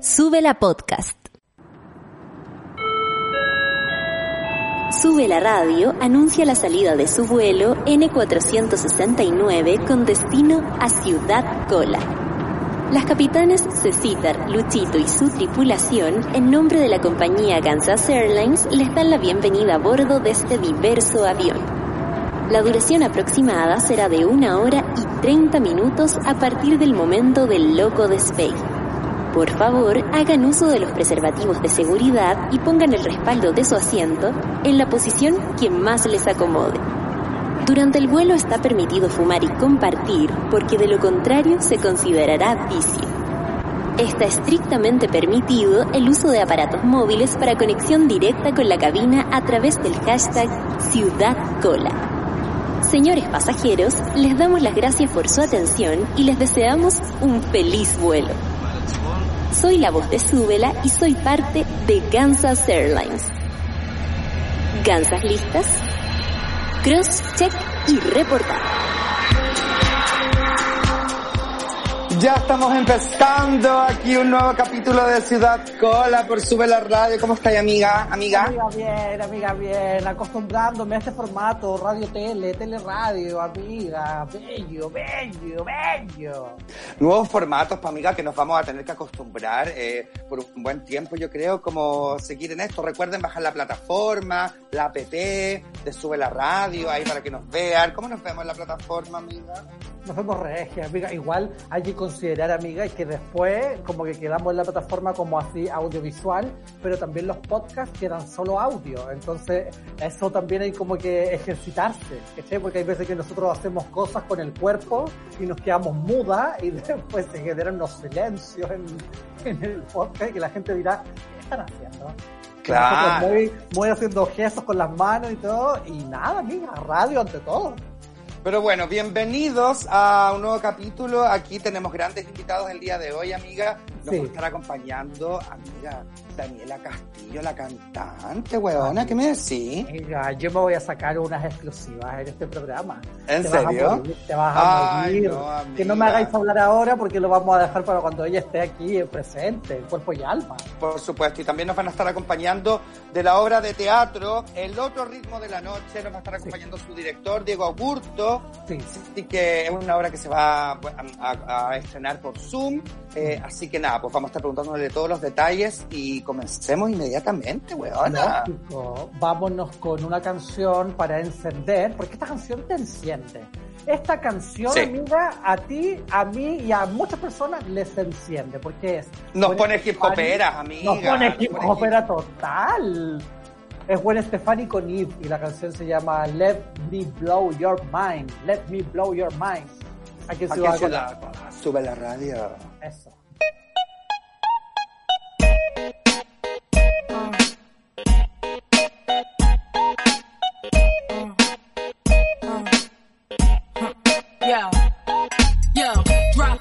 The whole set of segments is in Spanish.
Sube la podcast. Sube la radio anuncia la salida de su vuelo N469 con destino a Ciudad Cola. Las capitanes Cecitar, Luchito y su tripulación, en nombre de la compañía Kansas Airlines, les dan la bienvenida a bordo de este diverso avión. La duración aproximada será de una hora y 30 minutos a partir del momento del loco despegue. Por favor, hagan uso de los preservativos de seguridad y pongan el respaldo de su asiento en la posición que más les acomode. Durante el vuelo está permitido fumar y compartir porque de lo contrario se considerará vicio. Está estrictamente permitido el uso de aparatos móviles para conexión directa con la cabina a través del hashtag Ciudad Cola. Señores pasajeros, les damos las gracias por su atención y les deseamos un feliz vuelo. Soy la voz de Súbela y soy parte de Kansas Airlines. ¿Gansas listas? Cross, check y reportar. Ya estamos empezando aquí un nuevo capítulo de Ciudad Cola por Sube la Radio. ¿Cómo estás, amiga? Amiga. Amiga bien, amiga bien, acostumbrándome a este formato, radio tele, teleradio, amiga, bello, bello, bello. Nuevos formatos, pa, amiga, que nos vamos a tener que acostumbrar eh, por un buen tiempo, yo creo, como seguir en esto. Recuerden bajar la plataforma, la app de Sube la Radio, ahí para que nos vean. ¿Cómo nos vemos en la plataforma, amiga? Nos vemos regia, amiga. Igual hay que considerar, amiga, que después como que quedamos en la plataforma como así audiovisual, pero también los podcasts quedan solo audio. Entonces, eso también hay como que ejercitarse, ¿cachai? Porque hay veces que nosotros hacemos cosas con el cuerpo y nos quedamos mudas y después se generan unos silencios en, en el podcast que la gente dirá, ¿qué están haciendo? Claro. Muy, muy haciendo gestos con las manos y todo, y nada, amiga, radio ante todo. Pero bueno, bienvenidos a un nuevo capítulo. Aquí tenemos grandes invitados el día de hoy, amiga. Nos Sí. estar acompañando, amiga, Daniela Castillo, la cantante, weona. ¿Qué me decís? Amiga, yo me voy a sacar unas exclusivas en este programa. ¿En Te vas a serio? morir, te vas a Ay, morir. no, que no me hagáis hablar ahora porque lo vamos a dejar para cuando ella esté aquí presente, en cuerpo y alma. Por supuesto, y también nos van a estar acompañando de la obra de teatro El otro ritmo de la noche. Nos va a estar acompañando su director, Diego Augusto. Sí, sí. Así que es una obra que se va pues, a, a- a estrenar por Zoom. Eh, así que nada, pues vamos a estar preguntándole todos los detalles y comencemos inmediatamente, weona. Lógico. Vámonos con una canción para encender, porque esta canción te enciende. Esta canción, Sí. amiga, a ti, a mí y a muchas personas les enciende, porque es... Nos pone hip hoperas, amiga. Nos pone hip hopera total. Es Gwen Stefani con Eve y la canción se llama Let Me Blow Your Mind. Let Me Blow Your Mind. Aquí en Ciudad. Ciudad, sube la radio. Eso. Yo,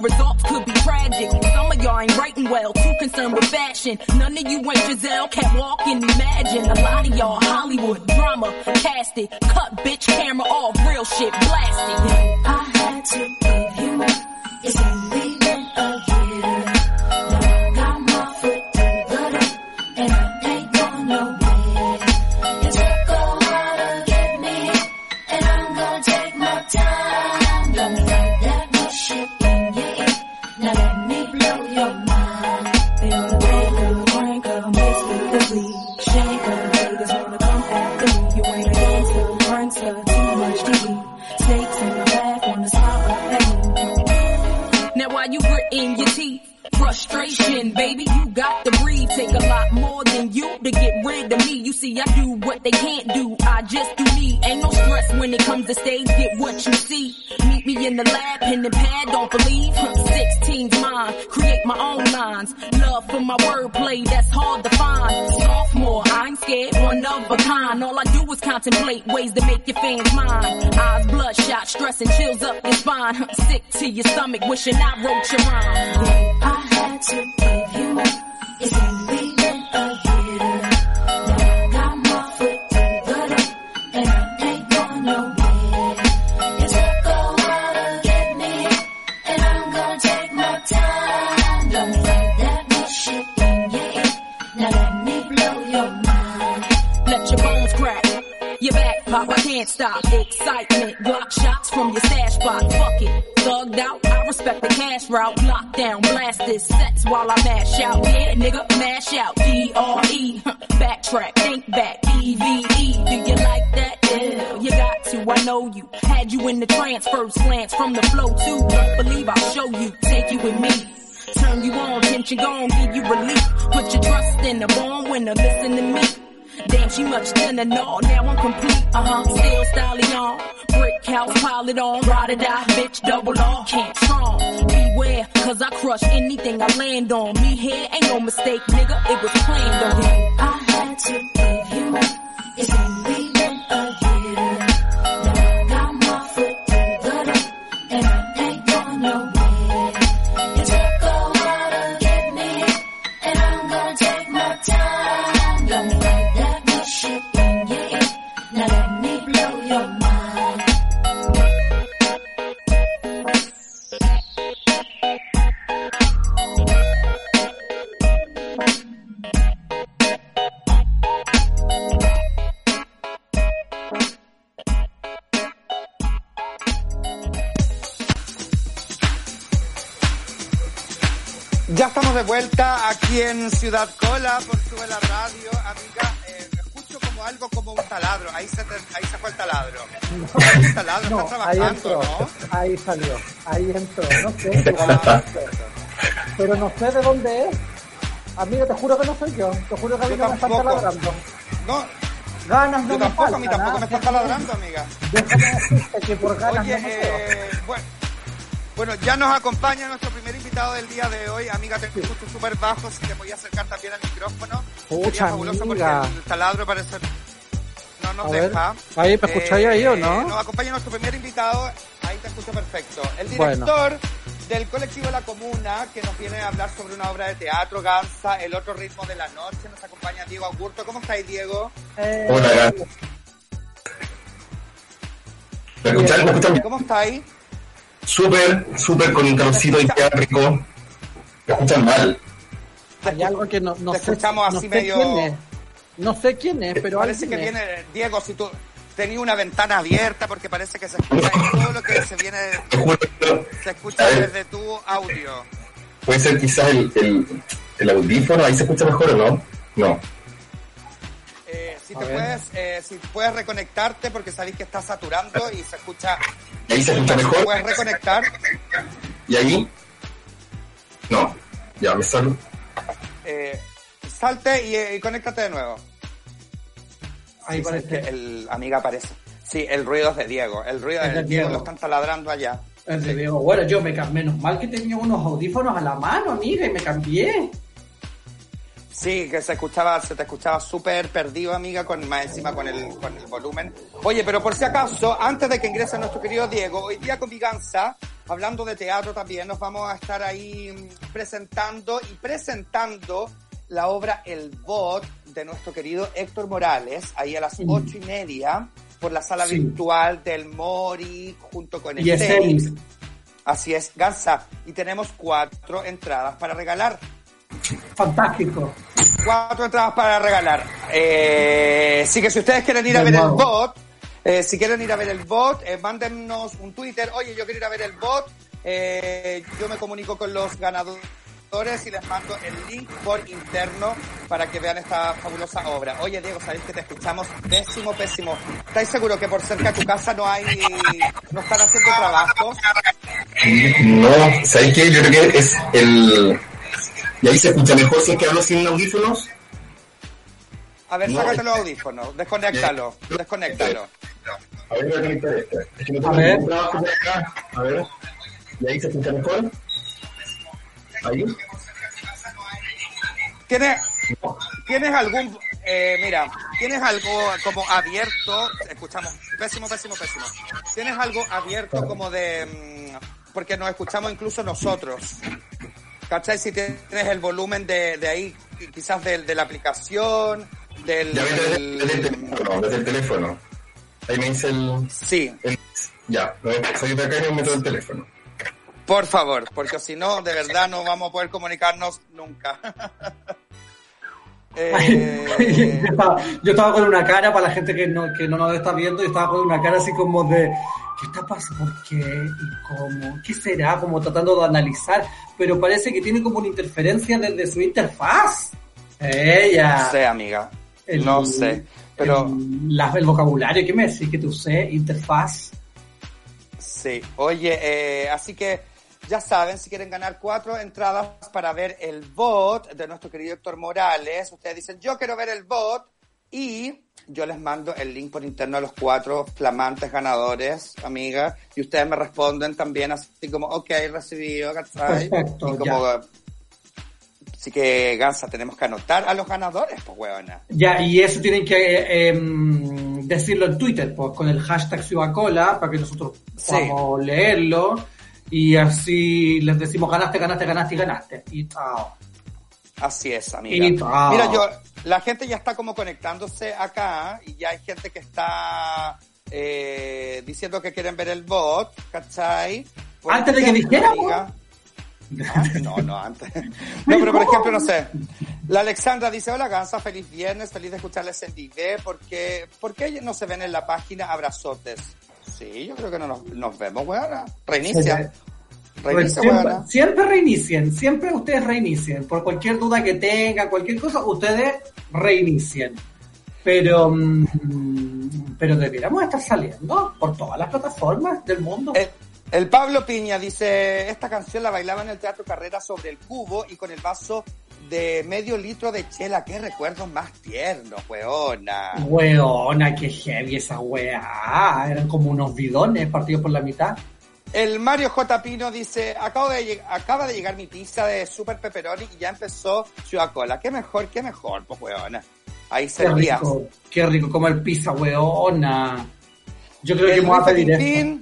results could be tragic. Some of y'all ain't writing well, too concerned with fashion. None of you ain't Giselle, can't walk and imagine. A lot of y'all Hollywood drama, cast it. Cut bitch camera off, real shit, blast it. I had to stomach, wishing I wrote your rhyme. I on. Me here ain't no mistake, nigga, it was planned on. I had to give you Ciudad Cola por Sube la Radio. Amiga, eh, escucho como algo como un taladro. Ahí se, te- ahí se fue el taladro. El taladro No, está ahí trabajando, entró, ¿no? ahí salió, ahí entró, no sé, pero no sé de dónde es. Amiga, te juro que no soy yo, te juro que a mí no me están taladrando. No, Ganas no yo me tampoco, a faltan, mí tampoco me están taladrando, amiga. Déjame decirte que por ganas Oye, no me eh, bueno, bueno, ya nos acompaña nuestro primer invitado del día de hoy. Amiga, te escucho súper bajo, si te podía acercar también al micrófono. Sería Pucha, fabuloso amiga. porque el taladro parece... No nos A ver, deja. ahí, ¿me escucháis ahí o no? Nos acompaña nuestro primer invitado. Ahí te escucho perfecto. El Bueno. director del colectivo La Comuna, que nos viene a hablar sobre una obra de teatro, Gansa, El otro ritmo de la noche. Nos acompaña Diego Augusto. ¿Cómo estáis, Diego? Eh, Hola. ¿Me escuchan? ¿Me escuchan? ¿Cómo estáis? Súper, súper con un calorcito y rico. ¿Me escuchan mal? hay algo que no, no te sé, escuchamos no así sé medio- quién es. No sé quién es, pero Parece que es. viene, Diego, si tú tenías una ventana abierta, porque parece que se escucha todo lo que se viene, se escucha desde tu audio. Puede ser quizás el, el, el audífono, ahí se escucha mejor o no? No. Si te puedes, eh, si puedes reconectarte, porque sabéis que está saturando y se escucha. ¿Ahí se escucha Si mejor? puedes reconectar, ¿Y ahí? No. Ya, me salgo. eh, salte y, y conéctate de nuevo. Ahí Sí, parece. que el amiga aparece. Sí, el ruido es de Diego. El ruido Es de de Diego, Diego. lo están taladrando allá. Entre Diego, bueno, yo me cambié, menos mal que tenía unos audífonos a la mano, amiga, y me cambié. Sí, que se escuchaba, se te escuchaba súper perdido, amiga, con más encima con el, con el volumen. Oye, pero por si acaso, antes de que ingrese nuestro querido Diego, hoy día con Viganza, hablando de teatro también, nos vamos a estar ahí presentando y presentando la obra El Bot de nuestro querido Héctor Morales, ahí a las Mm. ocho y media, por la sala Sí. virtual del Mori, junto con el. Así es, Gansa. Y tenemos cuatro entradas para regalar Fantástico. cuatro entradas para regalar. Eh, así que si ustedes quieren ir a De ver el bot, eh, si quieren ir a ver el bot, eh, mándennos un Twitter. Oye, yo quiero ir a ver el bot. Eh, yo me comunico con los ganadores y les mando el link por interno para que vean esta fabulosa obra. Oye, Diego, sabéis que te escuchamos pésimo, pésimo. ¿Estáis seguros que por cerca de tu casa no hay, no están haciendo trabajos? No, ¿sabes qué? Yo creo que es el, ¿Y ahí se escucha mejor si es que hablo sin audífonos? A ver, No. sácate los audífonos, desconéctalo, desconéctalo. A ver, voy a conectar este. Es que no A tengo ver. ningún trabajo por acá. A ver. ¿Y ahí se escucha mejor? ¿Ahí? ¿Tienes, ¿Tienes algún, eh, mira, tienes algo como abierto, escuchamos, pésimo, pésimo, pésimo, tienes algo abierto como de, mm, porque nos escuchamos incluso nosotros, ¿cachai? Si tienes el volumen de, de ahí, quizás de, de la aplicación, del... Ya ves desde, el teléfono, desde el teléfono. Ahí me dice el... sí, el- ya, soy de acá y me meto el teléfono. por favor, porque si no, de verdad no vamos a poder comunicarnos nunca. Eh, yo, estaba, yo estaba con una cara, para la gente que no, que no nos está viendo, yo estaba con una cara así como de, ¿qué está pasando? ¿Por qué? ¿Y cómo? ¿Qué será? Como tratando de analizar, pero parece que tiene como una interferencia desde su interfaz. Ella. no sé, amiga, El- no sé, pero... El, la- el vocabulario, ¿qué me decís que te usé? Interfaz. Sí, oye, eh, así que ya saben, si quieren ganar cuatro entradas para ver el bot de nuestro querido Héctor Morales, ustedes dicen, yo quiero ver el bot y yo les mando el link por interno a los cuatro flamantes ganadores, amiga, y ustedes me responden también así como, ok, recibido, ¿cachai? Perfecto, Y como, Así que, Gansa, tenemos que anotar a los ganadores, pues, huevona. Ya, y eso tienen que eh, em, decirlo en Twitter, pues, con el hashtag Ciudacola, para que nosotros Sí. podamos leerlo. Y así les decimos ganaste, ganaste, ganaste y ganaste. Y chao. Así es, amiga. Y. Mira, yo, la gente ya está como conectándose acá y ya hay gente que está eh, diciendo que quieren ver el bot, ¿cachai? Por Antes de que amiga- Ah, no, no, antes. No, pero por ejemplo, no sé. La Alexandra dice, hola Gansa, feliz viernes, feliz de escucharles en Vive, porque ¿por qué no se ven en la página abrazotes? Sí, yo creo que no nos, nos vemos, weona. Reinicia. Reinicia, siempre, reinicien, siempre ustedes reinicien. Por cualquier duda que tengan, cualquier cosa, ustedes reinicien. Pero, mm, pero debiéramos estar saliendo por todas las plataformas del mundo. El, el Pablo Piña dice, esta canción la bailaba en el Teatro Carrera sobre el cubo y con el vaso de medio litro de chela. Qué recuerdos más tiernos, weona. Weona, qué heavy esa weá. Eran como unos bidones partidos por la mitad. El Mario J. Pino dice, Acabo de acaba de llegar mi pizza de Super Pepperoni y ya empezó Ciudad Cola. Qué mejor, qué mejor, pues weona. Ahí Qué servías. rico, qué rico comer pizza, weona. Yo creo que me voy a pedir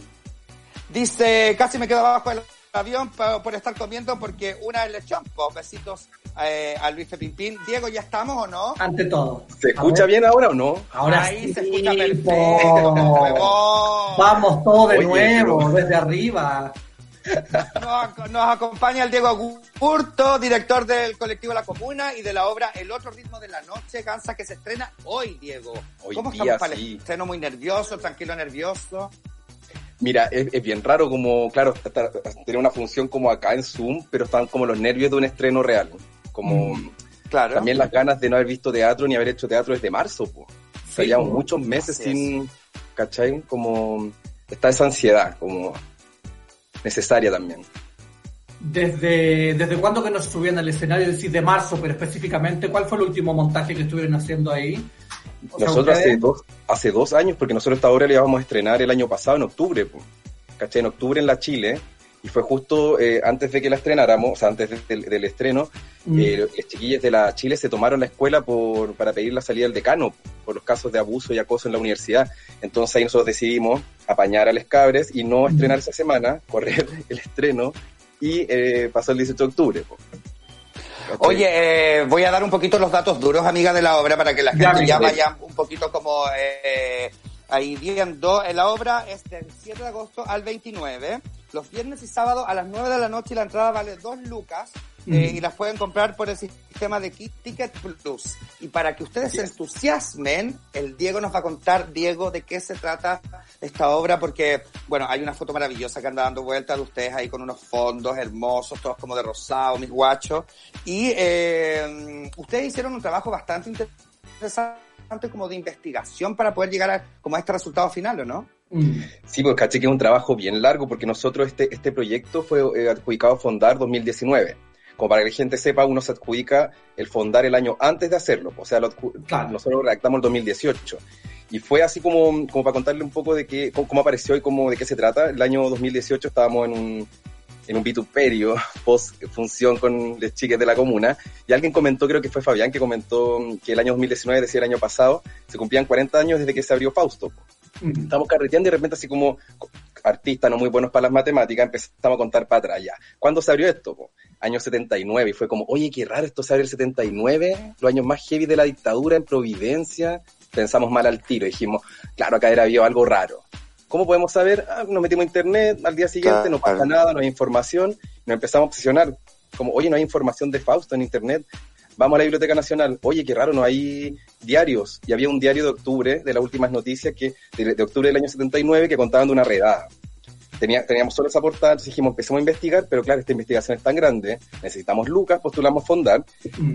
dice, casi me quedo abajo del avión por estar comiendo porque una es lechón. Pues besitos eh, a Luis Pimpín. Diego, ¿ya estamos o no? Ante todo. ¿Se escucha bien ahora o no? Ahora Ahí sí, se escucha perfecto. Vamos todos de Oye, nuevo, pero- desde arriba. Nos, nos acompaña el Diego Agurto, director del colectivo La Comuna y de la obra El otro ritmo de la noche, Gansa, que se estrena hoy, Diego. Hoy ¿Cómo día, estamos para sí. el estreno? Muy nervioso, tranquilo, nervioso. Mira, es, es bien raro como, claro, tener una función como acá en Zoom, pero están como los nervios de un estreno real. Como Claro. también las ganas de no haber visto teatro ni haber hecho teatro desde marzo, pues. O sea, Sí, llevamos po. muchos meses sin, ¿cachai? Como está esa ansiedad, como necesaria también. ¿Desde, ¿Desde cuándo que nos subían al escenario? Es decir, de marzo, pero específicamente, ¿cuál fue el último montaje que estuvieron haciendo ahí? Nosotros hace dos, hace dos años, porque nosotros esta obra la íbamos a estrenar el año pasado en octubre, po. ¿cachai? En octubre en la Chile, y fue justo eh, antes de que la estrenáramos, o sea, antes de- del, del estreno, Mm. eh, los chiquillos de la Chile se tomaron la escuela por, para pedir la salida del decano por los casos de abuso y acoso en la universidad. Entonces ahí nosotros decidimos apañar a les cabres y no estrenar esa semana, correr el estreno, y eh, pasó el 18 de octubre. po. Oye, eh, voy a dar un poquito los datos duros, amiga de la obra, para que la Ya, gente ya amiga. vaya un poquito como eh, ahí viendo. Eh, La obra es del 7 de agosto al 29, los viernes y sábados a las 9 de la noche y la entrada vale 2 lucas. Eh, y las pueden comprar por el sistema de Kit Ticket Plus. Y para que ustedes se entusiasmen, el Diego nos va a contar, Diego, de qué se trata esta obra, porque, bueno, hay una foto maravillosa que anda dando vueltas de ustedes ahí con unos fondos hermosos, todos como de rosado, mis guachos. Y eh, ustedes hicieron un trabajo bastante interesante como de investigación para poder llegar a, como a este resultado final, ¿o no? Mm. Sí, pues caché que es un trabajo bien largo porque nosotros este, este proyecto fue eh, adjudicado a Fondar 2019. Como para que la gente sepa, uno se adjudica el fondar el año antes de hacerlo. O sea, lo Claro. nosotros redactamos el 2018. Y fue así como, como para contarle un poco de qué, cómo, cómo apareció y cómo, de qué se trata. El año 2018 estábamos en un, en un vituperio post función con las chicas de la comuna y alguien comentó, creo que fue Fabián, que comentó que el año 2019, decía el año pasado, se cumplían 40 años desde que se abrió Fausto. Mm. Estamos carreteando y de repente así como co- artistas no muy buenos para las matemáticas, empezamos a contar para atrás ya. ¿Cuándo se abrió esto? po? Año 79 y fue como, oye, qué raro, esto se abrió el 79, los años más heavy de la dictadura en Providencia. Pensamos mal al tiro, dijimos, claro, acá era había algo raro. ¿Cómo podemos saber? Ah, nos metimos a internet, al día siguiente no pasa nada, no hay información, nos empezamos a obsesionar. Como, oye, no hay información de Fausto en internet. Vamos a la Biblioteca Nacional. Oye, qué raro, no hay diarios. Y había un diario de octubre, de las últimas noticias, que de, de octubre del año 79, que contaban de una redada. Tenía, teníamos solo esa portada, entonces dijimos, empecemos a investigar, pero claro, esta investigación es tan grande, necesitamos lucas, postulamos fondar,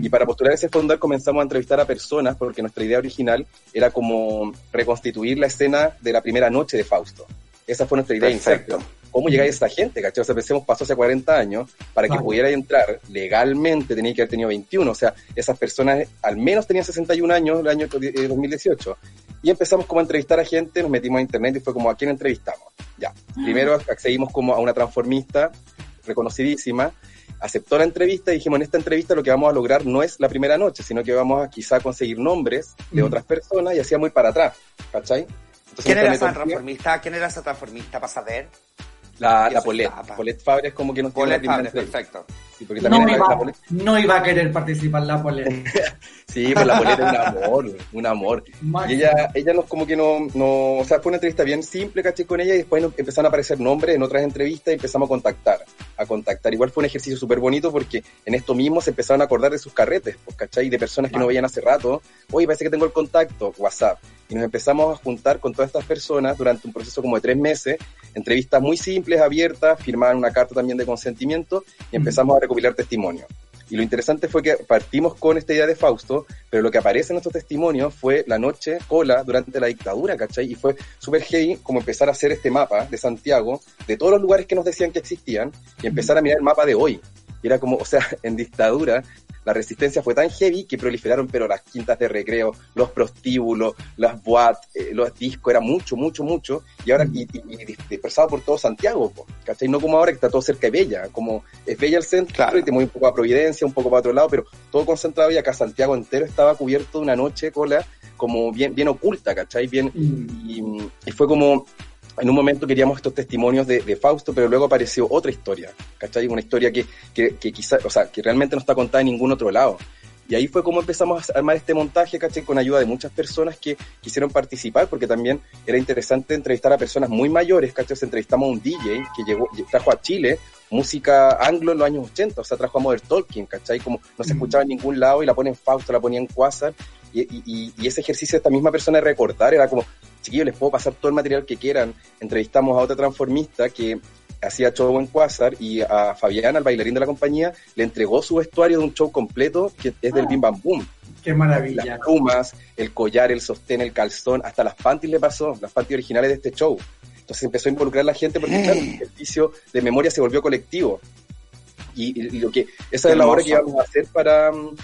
y para postular ese fondar comenzamos a entrevistar a personas, porque nuestra idea original era como reconstituir la escena de la primera noche de Fausto. Esa fue nuestra idea Perfecto. inception. ¿Cómo llegáis a esa gente, cachai? O sea, pensemos, pasó hace 40 años, para que Claro. pudiera entrar legalmente tenía que haber tenido 21, o sea, esas personas al menos tenían 61 años el año eh, 2018. Y empezamos como a entrevistar a gente, nos metimos a internet y fue como, ¿a quién entrevistamos? Ya, primero accedimos como a una transformista reconocidísima, aceptó la entrevista y dijimos, en esta entrevista lo que vamos a lograr no es la primera noche, sino que vamos a quizá conseguir nombres de Mm. otras personas y hacía muy para atrás, ¿cachai? Entonces, ¿Quién era esa metodología- transformista? ¿Quién era esa transformista para saber? La, la Polet. Polet Fabre es como que nos entrevista. perfecto. Sí, porque No, también iba, la Polet- no iba a querer participar la Polet. Sí, pues la Polet es un amor, un amor. Y ella, ella nos como que no, no, o sea, fue una entrevista bien simple, caché con ella y después nos empezaron a aparecer nombres en otras entrevistas y empezamos a contactar, a contactar. Igual fue un ejercicio súper bonito porque en esto mismo se empezaron a acordar de sus carretes, pues, ¿cachai? De personas que no veían hace rato. Oye, parece que tengo el contacto, WhatsApp. Y nos empezamos a juntar con todas estas personas durante un proceso como de tres meses, entrevistas muy simples, abiertas, firmaban una carta también de consentimiento y empezamos a recopilar testimonios. Y lo interesante fue que partimos con esta idea de Fausto, pero lo que aparece en nuestros testimonios fue la noche cola durante la dictadura, ¿cachai? Y fue súper heavy como empezar a hacer este mapa de Santiago, de todos los lugares que nos decían que existían, y empezar a mirar el mapa de hoy. Y era como, o sea, en dictadura la resistencia fue tan heavy que proliferaron, pero las quintas de recreo, los prostíbulos, las boat, eh, los discos, era mucho, mucho, mucho, y ahora, y, y- y dispersado por todo Santiago, po, ¿cachai? No como ahora que está todo cerca de Bella, como es Bella el centro, Claro. y te mueves un poco a Providencia, un poco para otro lado, pero todo concentrado y acá Santiago entero estaba cubierto de una noche cola como bien, bien oculta, ¿cachai? Bien, Mm. y, y fue como, en un momento queríamos estos testimonios de, de Fausto, pero luego apareció otra historia, ¿cachai? Una historia que, que, que quizá, o sea, que realmente no está contada en ningún otro lado. Y ahí fue como empezamos a armar este montaje, ¿cachai? Con ayuda de muchas personas que quisieron participar, porque también era interesante entrevistar a personas muy mayores, ¿cachai? Entrevistamos a un DJ que llegó, trajo a Chile música anglo en los años 80, o sea, trajo a Modern Talking, ¿cachai? Como no se escuchaba en ningún lado y la ponen Fausto, la ponían Quasar, y, y, y- y ese ejercicio de esta misma persona de recordar era como, chiquillos, les puedo pasar todo el material que quieran. Entrevistamos a otra transformista que hacía show en Quasar y a Fabián, al bailarín de la compañía, le entregó su vestuario de un show completo que es del Ah. Bim Bam Boom. Qué maravilla. Las plumas, el collar, el sostén, el calzón, hasta las panties le pasó, las panties originales de este show. Entonces empezó a involucrar a la gente porque, claro, el ejercicio de memoria se volvió colectivo. Y, y- y lo que, esa es la obra que íbamos a hacer para, mm,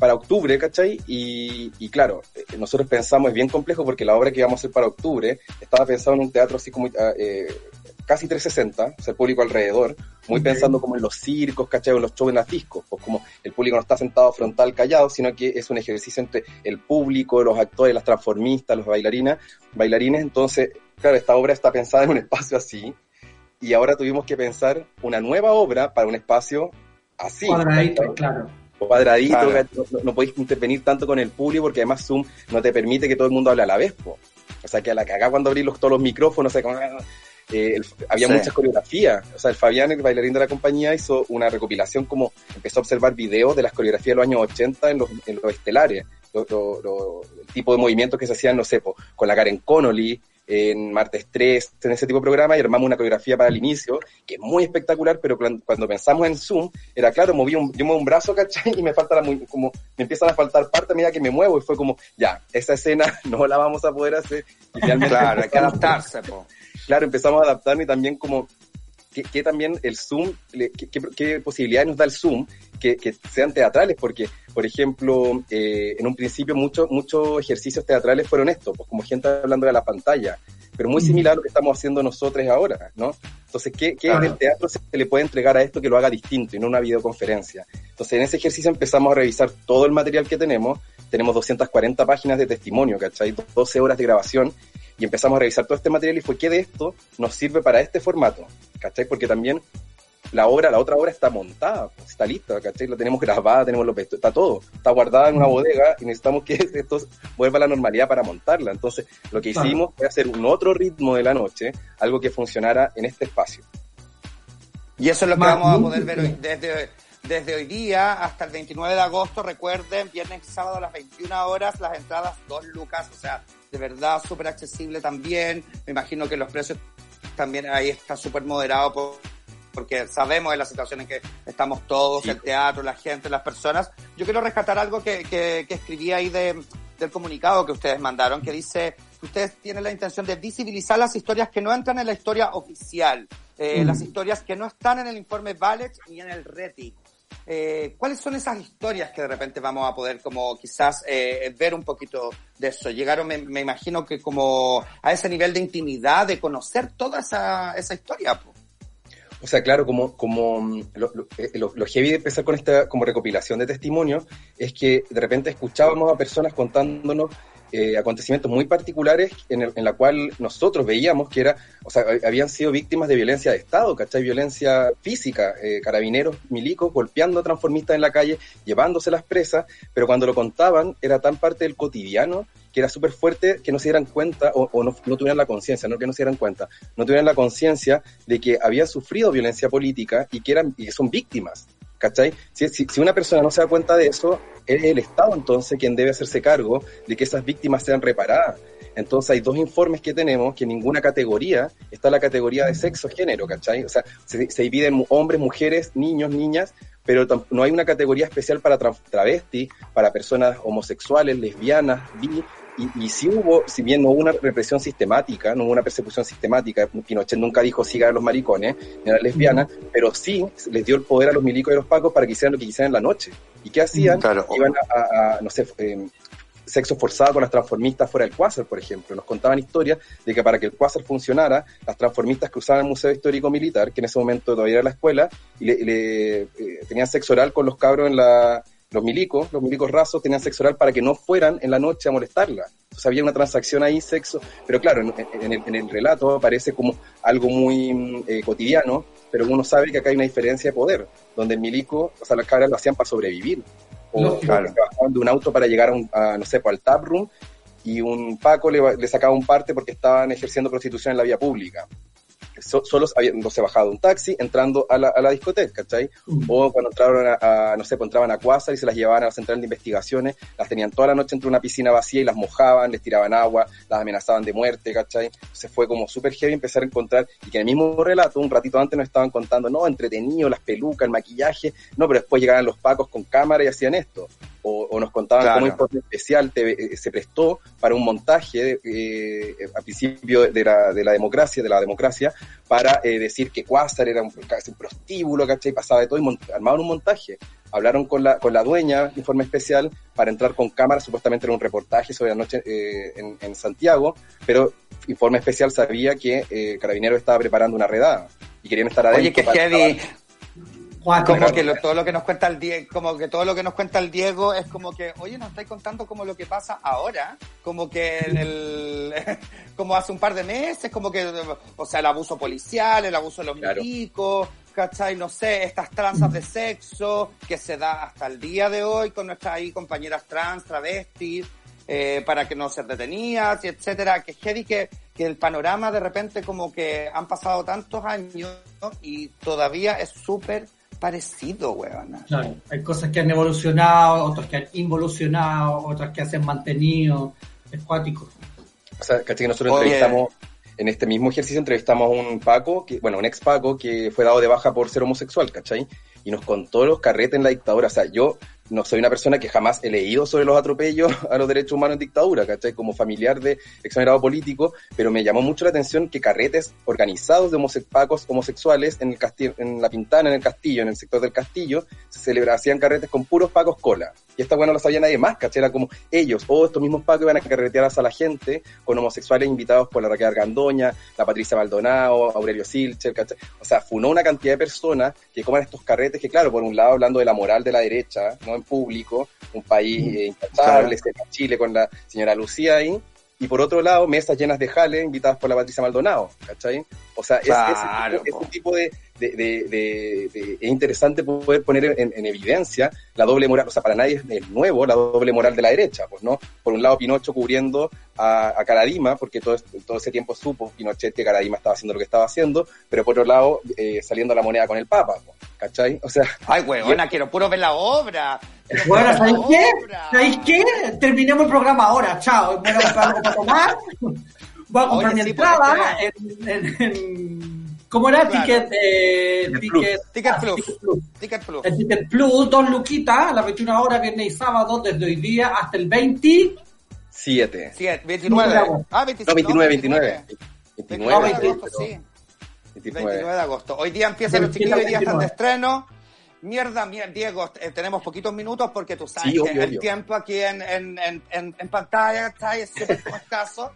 para octubre, ¿cachai? Y, y claro, eh, nosotros pensamos, es bien complejo porque la obra que íbamos a hacer para octubre estaba pensado en un teatro así como ah, eh, casi 360, o sea, el público alrededor, muy pensando como en los circos, ¿cachai? O en los shows en las discos, pues como el público no está sentado frontal callado, sino que es un ejercicio entre el público, los actores, las transformistas, los bailarinas, bailarines, entonces, claro, esta obra está pensada en un espacio así, y ahora tuvimos que pensar una nueva obra para un espacio así. Cuadradito, claro. Cuadradito, no, no podéis intervenir tanto con el público porque además Zoom no te permite que todo el mundo hable a la vez. po. O sea, que a la cagada cuando abrís los, todos los micrófonos, o sea, como, eh, el- había Sí. muchas coreografías. O sea, el Fabián, el bailarín de la compañía, hizo una recopilación como empezó a observar videos de las coreografías de los años 80 en los, en los estelares. Lo- lo- lo- el tipo de movimientos que se hacían, no sé, po, con la Karen Connolly, en Martes 3, en ese tipo de programa, y armamos una coreografía para el inicio, que es muy espectacular, pero cuando, pensamos en Zoom, era claro, moví un, yo muevo un brazo, ¿cachai? Y me falta la, como, me empiezan a faltar partes a medida que me muevo, y fue como, ya, esa escena no la vamos a poder hacer. Y Claro, hay que adaptarse, po. Claro, empezamos a adaptarnos y también como qué, qué también el Zoom, qué, posibilidades nos da el Zoom que, que sean teatrales, porque, por ejemplo, eh, en un principio muchos muchos ejercicios teatrales fueron estos, pues como gente hablando de la pantalla, pero muy similar a lo que estamos haciendo nosotros ahora, ¿no? Entonces, ¿qué, qué Claro. del teatro se le puede entregar a esto que lo haga distinto y no una videoconferencia? Entonces, en ese ejercicio empezamos a revisar todo el material que tenemos. Tenemos 240 páginas de testimonio, ¿cachai? 12 horas de grabación. Y empezamos a revisar todo este material y fue qué de esto nos sirve para este formato, ¿cachai? Porque también la obra, la otra obra está montada, pues, está lista, ¿cachai? La tenemos grabada, tenemos los está todo, está guardada en una bodega y necesitamos que esto vuelva a la normalidad para montarla. Entonces, lo que hicimos fue hacer un otro ritmo de la noche, algo que funcionara en este espacio. Y eso es lo que Más vamos a poder ver hoy, desde, desde hoy día hasta el 29 de agosto. Recuerden, viernes y sábado a las 21 horas, las entradas 2 lucas, o sea, de verdad súper accesible también. Me imagino que los precios también ahí está súper moderado por- porque sabemos de la situación en que estamos todos, Sí. el teatro, la gente, las personas. Yo quiero rescatar algo que, que, que escribí ahí de, del comunicado que ustedes mandaron, que dice que ustedes tienen la intención de visibilizar las historias que no entran en la historia oficial, eh, Mm. las historias que no están en el informe Ballet ni en el RETI. Eh, ¿Cuáles son esas historias que de repente vamos a poder como quizás eh, ver un poquito de eso? Llegaron, me, imagino que como a ese nivel de intimidad, de conocer toda esa, esa historia. po. O sea, claro, como, como mm, lo- eh, lo- lo heavy de empezar con esta como recopilación de testimonios es que de repente escuchábamos a personas contándonos eh, acontecimientos muy particulares en, el- en la cual nosotros veíamos que era, o sea, hab- habían sido víctimas de violencia de Estado, ¿cachai? Violencia física, eh, carabineros, milicos, golpeando a transformistas en la calle, llevándose las presas, pero cuando lo contaban era tan parte del cotidiano que era súper fuerte que no se dieran cuenta o, o no, no tuvieran la conciencia, no que no se dieran cuenta, no tuvieran la conciencia de que habían sufrido violencia política y que eran y que son víctimas. ¿Cachai? Si, una persona no se da cuenta de eso, es el Estado entonces quien debe hacerse cargo de que esas víctimas sean reparadas. Entonces hay dos informes que tenemos que en ninguna categoría está la categoría de sexo género, ¿cachai? O sea, se, se dividen hombres, mujeres, niños, niñas, pero no hay una categoría especial para tra- travestis, para personas homosexuales, lesbianas, bi, y, y si hubo, si bien no hubo una represión sistemática, no hubo una persecución sistemática, Pinochet nunca dijo sigan a los maricones, ni a las lesbianas, pero sí les dio el poder a los milicos y a los pacos para que hicieran lo que quisieran en la noche. ¿Y qué hacían? Claro. Iban a, a- a, no sé, eh, sexo forzado con las transformistas fuera del Quasar, por ejemplo. Nos contaban historias de que para que el Quasar funcionara, las transformistas cruzaban el Museo Histórico Militar, que en ese momento todavía era la escuela, y le, le, eh, tenían sexo oral con los cabros en la... Los milicos, los milicos rasos tenían sexo oral para que no fueran en la noche a molestarla. Entonces había una transacción ahí, sexo, pero claro, en, en el, en el relato aparece como algo muy mm, eh, cotidiano, pero uno sabe que acá hay una diferencia de poder, donde el milico, o sea, las cabras lo hacían para sobrevivir. O Lógico. claro, se bajaban de un auto para llegar a, un, a, no sé, pues, al tap room y un Paco le, le sacaba un parte porque estaban ejerciendo prostitución en la vía pública. So- solo habían, no se bajado un taxi entrando a la, a la discoteca, ¿cachai? O cuando entraron a, a, no sé, pues entraban a Cuasa y se las llevaban a la central de investigaciones, las tenían toda la noche entre una piscina vacía y las mojaban, les tiraban agua, las amenazaban de muerte, ¿cachai? Se fue como súper heavy empezar a encontrar, y que en el mismo relato, un ratito antes nos estaban contando, no, entretenido, las pelucas, el maquillaje, no, pero después llegaban los pacos con cámara y hacían esto. O, o nos contaban Claro. cómo Especial te- eh, se prestó para un montaje eh, a principio de la, de la democracia, de la democracia, para eh, decir que Quasar era un, un prostíbulo, ¿cachai? Pasaba de todo y armaban un montaje. Hablaron con la, con la dueña Informe Especial para entrar con cámara, supuestamente era un reportaje sobre la noche eh, en, en Santiago, pero Informe Especial sabía que eh, Carabineros estaba preparando una redada y querían estar adentro. Oye, heavy. Cuatro. Como que lo- todo lo que nos cuenta el Diego, como que todo lo que nos cuenta el Diego es como que, oye, nos estáis contando como lo que pasa ahora, como que el, el- como hace un par de meses, como que, o sea, el abuso policial, el abuso de los Claro. milicos, ¿cachai? No sé, estas tranzas de sexo que se da hasta el día de hoy con nuestras ahí compañeras trans, travestis, eh, para que no ser detenidas y etcétera, que es heavy que, que el panorama de repente como que han pasado tantos años ¿no? y todavía es súper parecido, weón. Claro, hay cosas que han evolucionado, otras que han involucionado, otras que se han mantenido. Es cuático. O sea, ¿cachai? Que nosotros Oye. entrevistamos, en este mismo ejercicio entrevistamos a un Paco, que, bueno, un ex Paco que fue dado de baja por ser homosexual, ¿cachai? Y nos contó los carretes en la dictadura. O sea, yo no soy una persona que jamás he leído sobre los atropellos a los derechos humanos en dictadura, ¿cachai? Como familiar de exonerado político, pero me llamó mucho la atención que carretes organizados de homose- pacos homosexuales en el en la Pintana, en el castillo, en el sector del castillo, se celebraban, carretes con puros pacos cola. Y esta bueno no sabía nadie más, ¿cachai? Era como ellos, o estos mismos pacos iban a carretear a la gente con homosexuales invitados por la Raquel Argandoña, la Patricia Maldonado, Aurelio Silcher, ¿cachai? O sea, funó una cantidad de personas que coman estos carretes que, claro, por un lado hablando de la moral de la derecha, no en público, un país eh, intachable, cerca de Chile con la señora Lucía ahí, y por otro lado, mesas llenas de jales invitadas por la Patricia Maldonado, ¿cachai? O sea, es, Claro, ese tipo, po. ese tipo de, de, de- de- de- es interesante poder poner en, en evidencia la doble moral, o sea, para nadie es- es nuevo la doble moral de la derecha, pues, ¿no? Por un lado, Pinocho cubriendo a, a Caradima, porque todo, es- todo ese tiempo supo Pinochet que Caradima estaba haciendo lo que estaba haciendo, pero por otro lado, eh, saliendo a la moneda con el Papa, ¿cachai? O sea, Ay, huevona, quiero puro ver la obra. Bueno, ¿sabéis qué? ¿Sabéis qué? Terminemos el programa ahora, chao. Algo para tomar. Voy a comprar mi sí, entrada este- en, en, en- ¿Cómo era? Claro. Ticket, eh, Ticket ticket, Ticket ah, Plus. Ticket Plus. Ticket Plus. El Ticket Plus, dos luquitas, a las 21 horas, viernes y sábado, desde hoy día hasta el 20. siete. Sí, 29. No, Ah, 25. No, 29, 29. 29 29, de 29, agosto, sí. 29. 29 de agosto. Hoy día empiezan los 27, chiquillos, hoy día están de 29. estreno. Mierda, mierda, Diego, eh, tenemos poquitos minutos porque tú sabes Sí, que obvio, el obvio. tiempo aquí en, en, en, en, en pantalla está es súper escaso.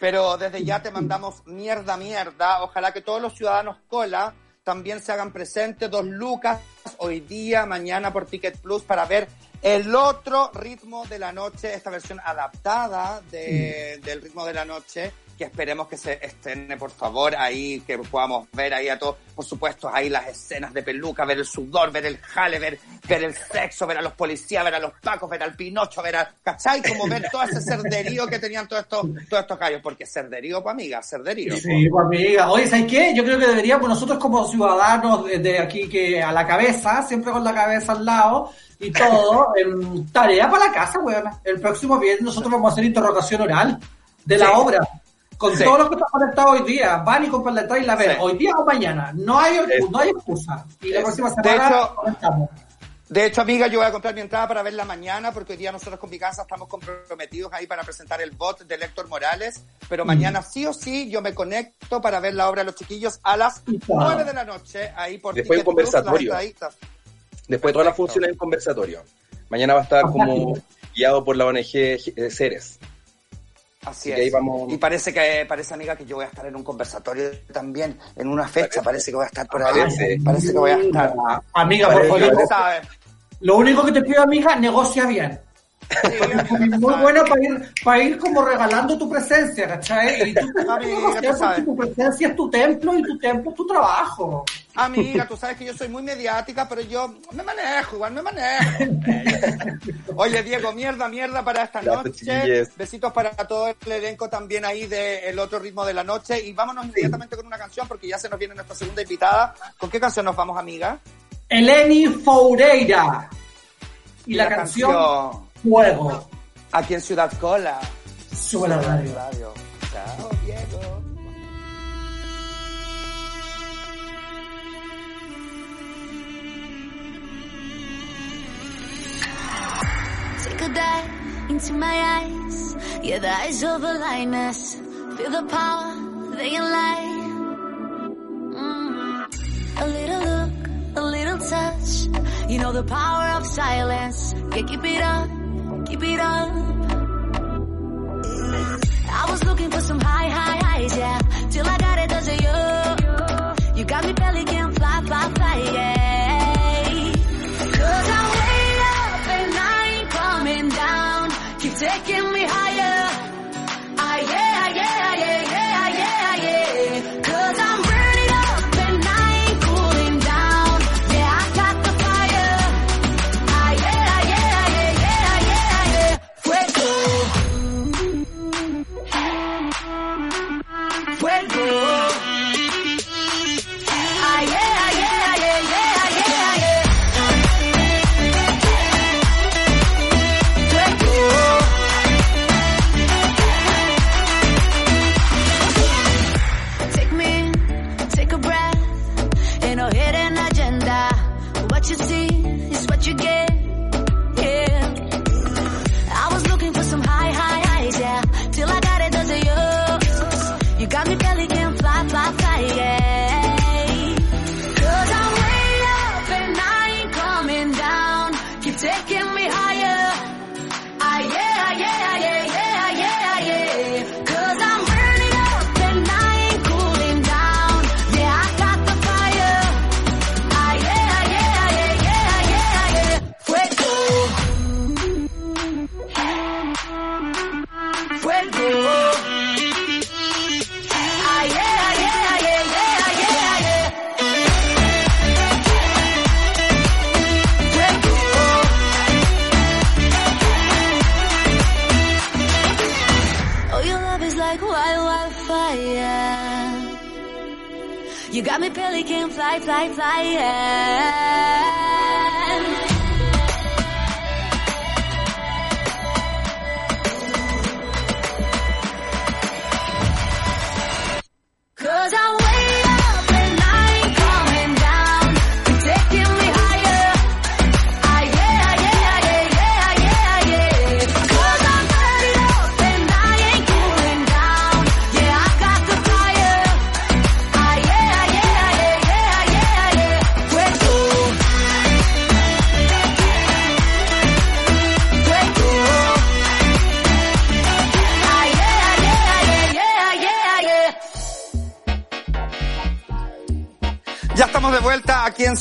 Pero desde ya te mandamos mierda, mierda. Ojalá que todos los ciudadanos cola también se hagan presentes. Dos lucas hoy día, mañana por Ticket Plus para ver el otro ritmo de la noche, esta versión adaptada de- del ritmo de la noche, que esperemos que se estrene, por favor, ahí, que podamos ver ahí a todos, por supuesto, ahí las escenas de peluca, ver el sudor, ver el jale, ver, ver el sexo, ver a los policías, ver a los pacos, ver al pinocho, ver a, ¿cachai? Como ver todo ese cerderío que tenían todos estos, todos estos gallos, porque cerderío, pues amiga, cerderío. Sí, pues amiga. Oye, ¿sabes qué? Yo creo que deberíamos nosotros como ciudadanos de, aquí que a la cabeza, siempre con la cabeza al lado y todo, em, tarea para la casa, weón. El próximo viernes nosotros vamos a hacer interrogación oral de la Sí. obra. Con Sí. todos los que están conectados hoy día, van y compran la entrada y la ven, Sí. hoy día o mañana. No hay, Eso. no hay excusa. Y la Eso. próxima De semana hecho- comentamos. De hecho, amiga, yo voy a comprar mi entrada para verla mañana, porque hoy día nosotros con mi casa estamos comprometidos ahí para presentar el bot de Héctor Morales, pero mañana sí o sí yo me conecto para ver la obra de los chiquillos a las Wow. 9 de la noche, ahí por Después un conversatorio. entraditas. Después de todas las funciones en conversatorio. Mañana va a estar como guiado por la ONG eh, Ceres. Así Y es. vamos- Y parece que, parece amiga que yo voy a estar en un conversatorio también, en una fecha, Parece. parece, que voy a estar por ahí. Parece. Parece que voy a estar. Amiga, por favor, sabes. lo único que te pido, amiga, negocia bien. Sí, Muy bueno para ir, para ir como regalando tu presencia, ¿cachai? Y tú Amiga, tú sabes. tu presencia es tu templo y tu templo es tu trabajo. Amiga, tú sabes que yo soy muy mediática, pero yo me manejo, igual me manejo. Oye, Diego, mierda, mierda para esta noche. Besitos para todo el elenco también ahí de El Otro Ritmo de la Noche. Y vámonos inmediatamente con una canción porque ya se nos viene nuestra segunda invitada. ¿Con qué canción nos vamos, amiga? Eleni Foureira. Y la, canción, Fuego. Aquí en Ciudad Cola. Sube la radio. Radio. Chao, Take a dive into my eyes. Yeah, the eyes of a lioness. Feel the power, they can lie. Mm. A little look, a little touch. You know the power of silence. Yeah, keep it up, keep it up. I was looking for some high, high highs, yeah. Till I got it cause you. You got me belly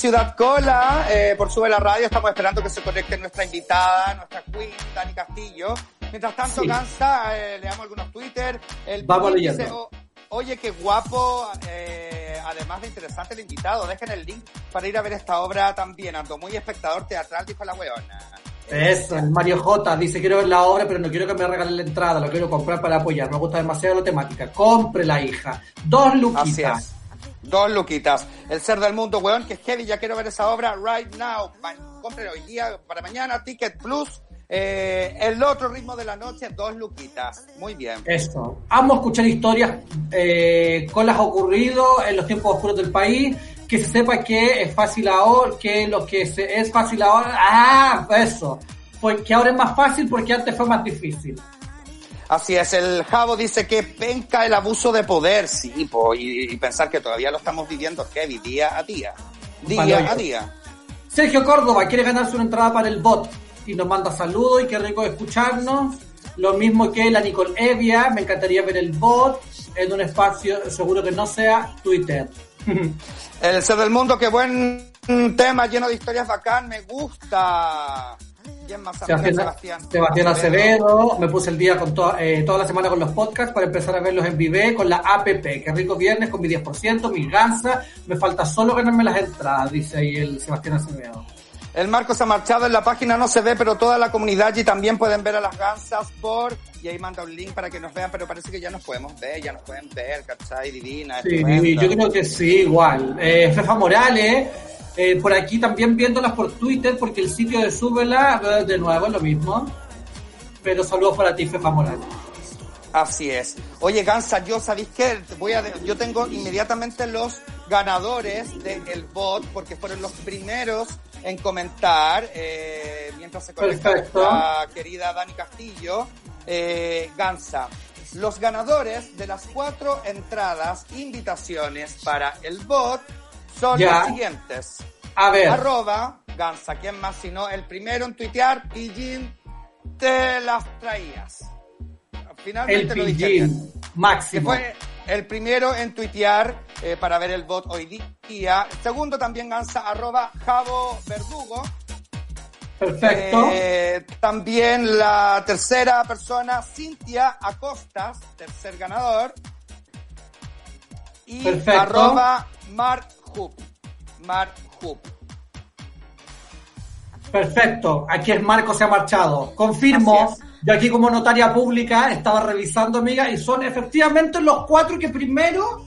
Ciudad Cola, eh, por Sube la Radio. Estamos esperando que se conecte nuestra invitada, nuestra queen, Dani Castillo. Mientras tanto, Sí. Gansa, eh, leamos algunos Twitter. El Vamos dice, "O- Oye, qué guapo, eh, además de interesante el invitado. Dejen el link para ir a ver esta obra también. Ando muy espectador teatral, dijo la weona. Eso, el Mario J dice quiero ver la obra, pero no quiero que me regalen la entrada, lo quiero comprar para apoyar. Me gusta demasiado la temática. Compre la hija. Dos luquitas. Dos luquitas. El ser del mundo, weón, que es heavy. Ya quiero ver esa obra right now. Compren hoy día, para mañana, Ticket Plus. Eh, el otro ritmo de la noche, dos luquitas. Muy bien. Eso. Amo escuchar historias eh, con las ocurrido en los tiempos oscuros del país. Que se sepa que es fácil ahora, que lo que se, es fácil ahora. ¡Ah! Eso. Pues que ahora es más fácil porque antes fue más difícil. Así es, el Javo dice que penca el abuso de poder, sí, po, y, y pensar que todavía lo estamos viviendo heavy día a día. Día a día. Sergio Córdoba quiere ganarse una entrada para el bot y nos manda saludos y qué rico escucharnos. Lo mismo que la Nicole Evia, me encantaría ver el bot en un espacio seguro que no sea Twitter. El ser del mundo, qué buen tema lleno de historias bacán, me gusta. ¿Quién más? Sebastián, Sebastián. Sebastián Acevedo, me puse el día con to- eh, toda la semana con los podcasts para empezar a verlos en vive con la APP. Qué rico viernes con mi 10%, mi gansa. Me falta solo ganarme las entradas, dice ahí el Sebastián Acevedo. El Marco se ha marchado en la página, no se ve, pero toda la comunidad allí también pueden ver a las gansas por... Y ahí manda un link para que nos vean, pero parece que ya nos podemos ver, ya nos pueden ver, ¿cachai? Divina, Sí, yo creo que sí, igual. Eh, Fefa Morales, eh, por aquí también viéndolas por Twitter, porque el sitio de Súbela, eh, de nuevo, es lo mismo. Pero saludos para ti, Fefa Morales. Así es. Oye, Gansa, yo sabéis que voy a, yo tengo inmediatamente los ganadores del bot porque fueron los primeros en comentar eh, mientras se conecta nuestra querida Dani Castillo. Eh, Gansa, los ganadores de las cuatro entradas, invitaciones para el bot son Ya. los siguientes. A ver, Arroba Gansa, ¿quién más sino el primero en tuitear? Pillín, te las traías. Finalmente el lo dije bien. Pillín, Que máximo. fue el primero en tuitear eh, para ver el bot hoy día. Segundo también Gansa, arroba Javo Verdugo. Perfecto. Eh, también la tercera persona, Cintia Acostas, tercer ganador. Y Perfecto. arroba Mark Hoop. Mark Hoop. Perfecto, aquí es Marco se ha marchado. Confirmo, yo aquí como notaria pública estaba revisando, amiga, y son efectivamente los cuatro que primero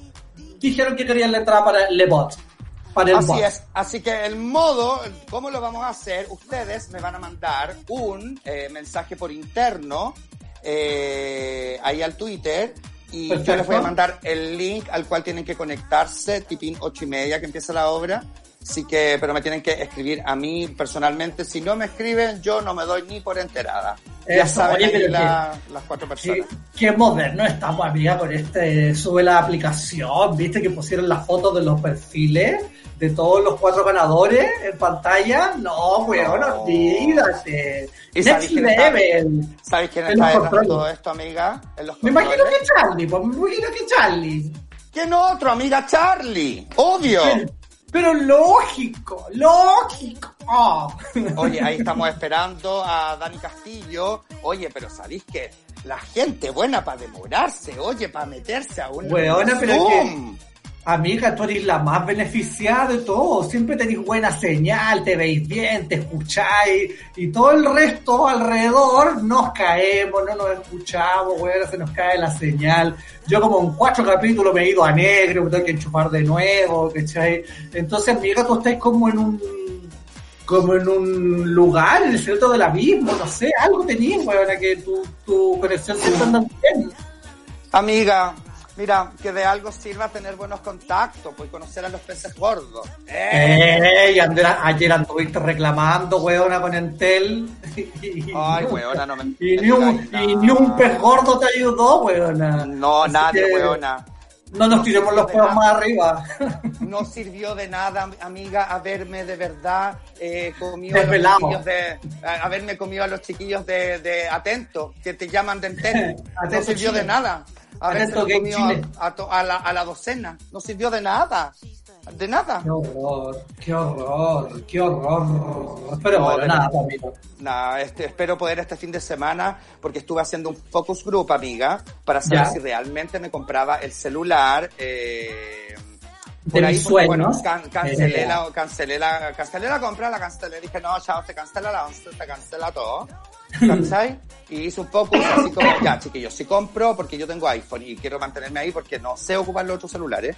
dijeron que querían la entrada para el bot. Para el Así bot. es, así que el modo, ¿cómo lo vamos a hacer? Ustedes me van a mandar un eh, mensaje por interno eh, ahí al Twitter y yo les voy a Perfecto. mandar el link al cual tienen que conectarse, tipín ocho y media que empieza la obra. Así que, pero me tienen que escribir a mí personalmente. Si no me escriben, yo no me doy ni por enterada. Ya Eso, saben oye, la- las cuatro Qué, personas. qué moderno estamos, amiga, con este sube la aplicación, viste que pusieron las fotos de los perfiles de todos los cuatro ganadores en pantalla. No, weón, No. olvídate. ¿Y Next quién está- level. ¿Sabes quién está detrás de todo esto, amiga? En los Me imagino que Charlie, pues me imagino que Charlie. ¿Quién otro, amiga? Charlie. Obvio. Pero, pero lógico, lógico. Oh. Oye, ahí estamos esperando a Dani Castillo. Oye, pero ¿sabéis que la gente buena para demorarse? Oye, para meterse a un Weona, pero Zoom. Amiga, tú eres la más beneficiada de todo. Siempre tenéis buena señal, te veis bien, te escucháis. Y todo el resto alrededor nos caemos, no nos escuchamos, weón, se nos cae la señal. Yo como en cuatro capítulos me he ido a negro, me tengo que enchufar de nuevo, ¿cachai? Entonces, amiga, tú estás como en un como en un lugar, en el centro del abismo, no sé, algo tenías, weón, que tu, tu conexión siempre anda bien. Amiga, mira, que de algo sirva tener buenos contactos, pues conocer a los peces gordos. ¿eh? Eh, ayer anduviste reclamando, weona, con Entel. Ay, weona, no me Y ni, un, y ni un pez gordo te ayudó, weona. No, Así nadie, que weona. No nos tiremos los nada. más arriba. No sirvió de nada, amiga, haberme de verdad eh, comido a los chiquillos de, haberme comido a los chiquillos de, de Atento, que te llaman de Entel. No sirvió de nada. Comido a, a a la, a la docena. No sirvió de nada. De nada. Qué horror, qué horror, qué horror. Pero No, bueno, nada, amigo. Nada, este, espero poder este fin de semana, porque estuve haciendo un focus group, amiga, para saber Ya. si realmente me compraba el celular. Eh, De mis porque, bueno, can- cancelé, Eh. la, cancelé, la, cancelé la compra, la cancelé, dije, no, chao, te cancela la once, te cancela todo. ¿Cachai? Y hice un focus así como, ya, chiquillos, si compro, porque yo tengo iPhone y quiero mantenerme ahí porque no sé ocupar los otros celulares.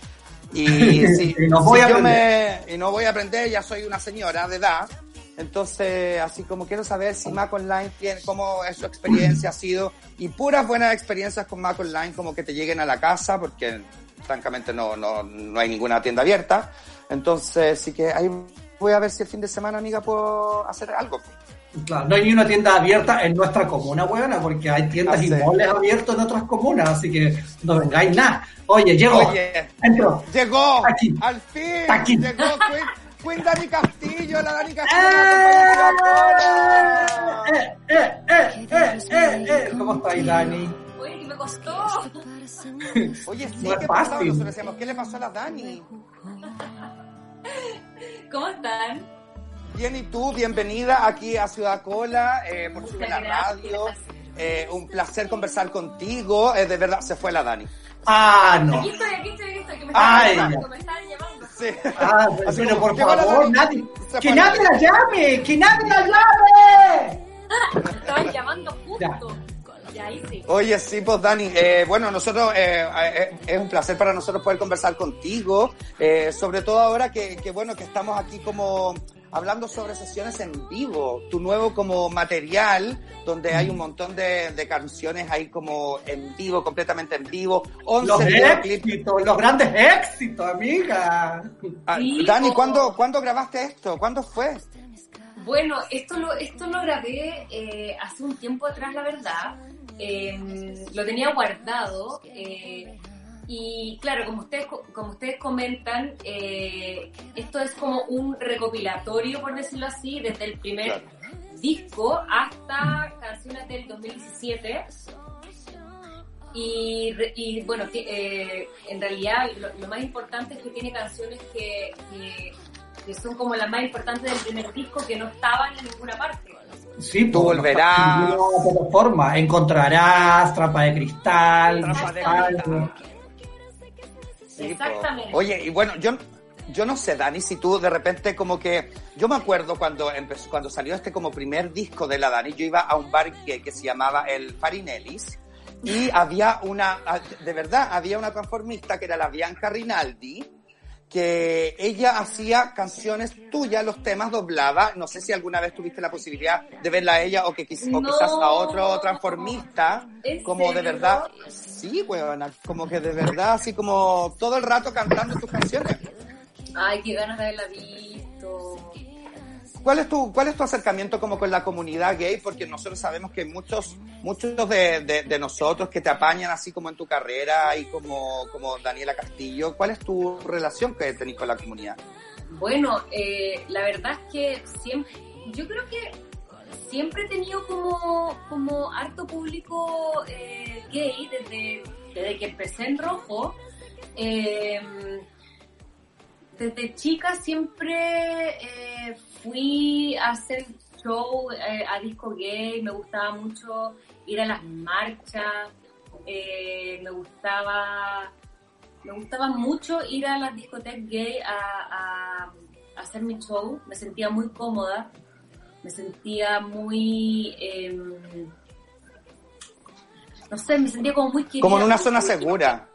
Y si, Y no voy si a yo me, y no voy a aprender, ya soy una señora de edad. Entonces, así como quiero saber si Mac Online tiene, cómo es su experiencia ha sido, y puras buenas experiencias con Mac Online, como que te lleguen a la casa, porque francamente no, no, no hay ninguna tienda abierta. Entonces, sí que ahí voy a ver si el fin de semana, amiga, puedo hacer algo. Claro, no hay ni una tienda abierta en nuestra comuna, weona, porque hay tiendas y moles abiertos en otras comunas, así que no vengáis nada. Oye, llego. Oye, Entro. llegó, Aquí. al fin, Aquí. llegó Queen, Queen Dani Castillo, la Dani Castillo, ¡Eh! ¡Eh! ¡Eh! ¡Eh! ¡Eh! ¡Eh! ¿Cómo estáis, Dani? Oye, que me costó. Oye, sí, No ¿qué pasó? Nosotros decíamos, ¿qué le pasó a la Dani? ¿Cómo están? Bien, y tú, bienvenida aquí a Ciudad Cola, eh, por Sube la. Radio. Eh, un placer conversar contigo. Eh, de verdad, se fue la Dani. Ah, no. Aquí estoy, aquí estoy, aquí estoy. Que me Ay, están llamando, me están llamando. Sí. Ah, Así pero por favor, Dani, nadie. ¡Que nadie la llame! ¡Que nadie la llame! Me estaban llamando justo. Ya. Sí. Oye, sí, pues Dani, eh, bueno, nosotros, eh, eh, es un placer para nosotros poder conversar contigo, eh, sobre todo ahora que, que, bueno, que estamos aquí como hablando sobre sesiones en vivo, tu nuevo como material, donde hay un montón de, de canciones ahí como en vivo, completamente en vivo, 11 Los éxitos, los grandes éxitos, amiga. Ah, Sí, Dani. ¿cuándo, ¿cuándo grabaste esto? ¿Cuándo fue? Bueno, esto lo, esto lo grabé eh, hace un tiempo atrás, la verdad. Eh, lo tenía guardado. eh, y claro, como ustedes, co- como ustedes comentan, eh, esto es como un recopilatorio, por decirlo así, desde el primer Claro. disco hasta canciones del 2017. Y, re- y bueno, eh, en realidad lo, lo más importante es que tiene canciones que, que, que son como las más importantes del primer disco que no estaban en ninguna parte. Sí, Tú pues, volverás. en ninguna plataforma. Encontrarás, trampa de cristal, Trampa de algo. Sí, po. Exactamente. Oye, y bueno, yo, yo no sé, Dani, si tú de repente como que... Yo me acuerdo cuando empezó, cuando salió este como primer disco de la Dani, yo iba a un bar que, que se llamaba el Farinellis y había una, de verdad, había una transformista que era la Bianca Rinaldi, que ella hacía canciones tuyas, los temas doblaba. No sé si alguna vez tuviste la posibilidad de verla a ella o que quiz- o No. quizás a otro transformista, ¿En como de serio? verdad. Sí, weona, como que de verdad, así como todo el rato cantando tus canciones. Ay, qué ganas de haberla visto. Cuál es tu, cuál es tu acercamiento como con la comunidad gay? Porque nosotros sabemos que muchos, muchos de, de- nosotros que te apañan así como en tu carrera y como, como Daniela Castillo, ¿cuál es tu relación que tenés con la comunidad? Bueno, eh, la verdad es que siempre, yo creo que siempre he tenido como, como harto público eh, gay desde, desde que empecé en rojo. Eh, desde chica siempre eh, fui a hacer show eh, a disco gay, me gustaba mucho ir a las marchas, eh, me gustaba me gustaba mucho ir a las discotecas gay a, a- a hacer mi show, me sentía muy cómoda, me sentía muy, em, no sé, me sentía como muy querida. Como en una zona segura.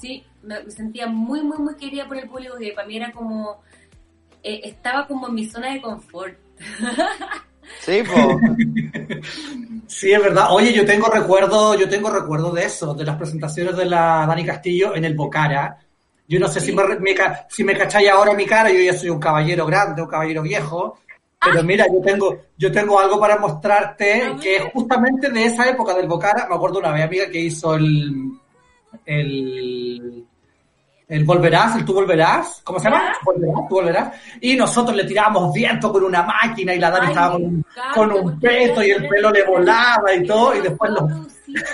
Sí, me, me sentía muy, muy, muy querida por el público gay, para mí era como, eh, estaba como en mi zona de confort. Sí, po. Sí, es verdad. Oye, yo tengo recuerdo, yo tengo recuerdo de eso, de las presentaciones de la Dani Castillo en el Bocara. Yo no sé si me, me si me cacháis ahora mi cara, yo ya soy un caballero grande, un caballero viejo. Pero mira, yo tengo, yo tengo algo para mostrarte que es justamente de esa época del Bocara. Me acuerdo una vez, amiga, que hizo el, el, el Volverás, el Tú Volverás, ¿cómo se llama? Ya. Volverás, Tú Volverás. Y nosotros le tirábamos viento con una máquina y la Dani Ay, estaba con, un- encanta, con un peto y el pelo le volaba y todo, y después lo...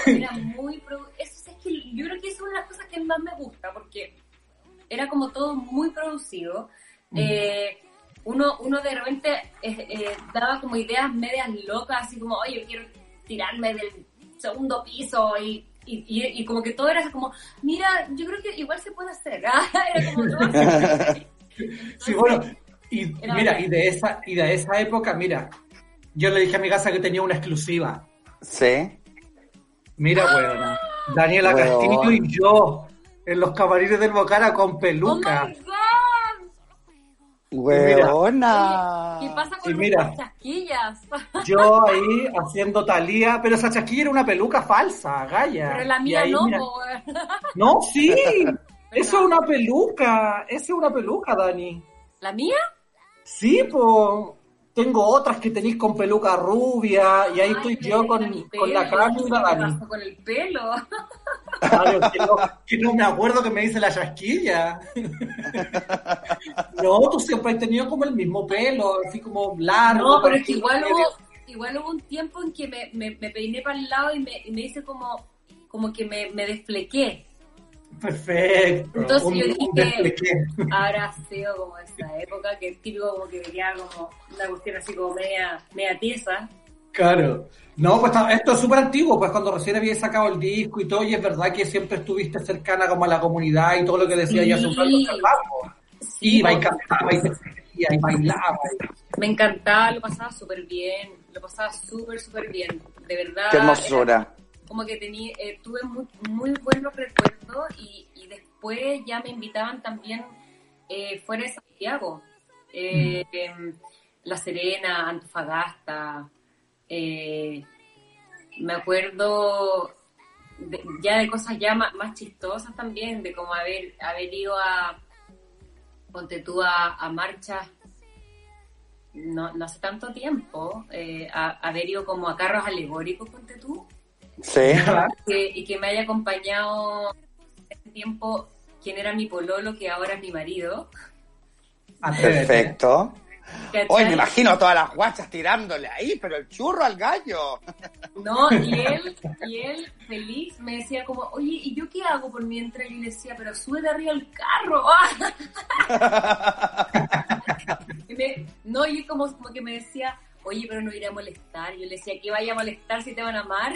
Era muy produ- eso es que yo creo que es una de las cosas que más me gusta, porque era como todo muy producido. Mm. Eh, uno, uno de repente eh, eh, daba como ideas medias locas, así como, oye, yo quiero tirarme del segundo piso y, y, y- y como que todo era como, mira, yo creo que igual se puede hacer. ¿ah? Era como todo así. Sí, bueno, y Era mira, y de esa, y de esa época, mira, yo le dije a mi casa que tenía una exclusiva. Sí. Mira, weona, Daniela. Castillo y yo en los camarines del Bocara con ¡Oh, peluca. my Weona. ¿Qué pasa con mira. nuestras chasquillas? Yo ahí haciendo talía, pero esa chasquilla era una peluca falsa, Gaya. Pero la mía ahí, no, mira-. No, sí, eso es una peluca, eso es una peluca, Dani. ¿La mía? Sí, pues tengo otras que tenéis con peluca rubia y ahí Ay, estoy yo con, con la pelo, Cami y la ¿qué Dani. pasó con el pelo? Claro, que, no, que no me acuerdo que me dice la chasquilla. No, tú siempre has tenido como el mismo pelo, así como largo. No, pero es que igual hubo, igual hubo un tiempo en que me, me, me peiné para el lado y me, y me hice como, como que me, me desflequé. Perfecto. Entonces un, yo dije. Habrá sido como esa época que es típico como que venía como una cuestión así como media, media tiesa. Claro. No, pues esto es súper antiguo, pues cuando recién había sacado el disco y todo, y es verdad que siempre estuviste cercana como a la comunidad y todo lo que decía yo hace un rato, Sí. Sí, y cantaba y bailaba. me encantaba, lo pasaba súper bien, lo pasaba súper, súper bien. De verdad. Qué hermosura. como que tenía, eh, tuve muy, muy buenos recuerdos y, y después ya me invitaban también eh, fuera de Santiago, Eh, em, La Serena, Antofagasta, eh, me acuerdo de- ya de cosas ya más, más chistosas también, de como haber, haber ido a, ponte tú a, a marchas no, no hace tanto tiempo, eh, a, haber ido como a carros alegóricos, ponte tú, Sí. que- y que me haya acompañado en ese tiempo quien era mi pololo, que ahora es mi marido. Perfecto. Hoy me imagino todas las guachas tirándole ahí, pero el churro al gallo. No, y él, y él feliz me decía como, oye, ¿y yo qué hago por mientras? Y le decía, pero sube de arriba el carro. Y me- no, y él como, como que me decía, oye, pero no iré a molestar. Yo le decía, ¿qué vaya a molestar si te van a amar?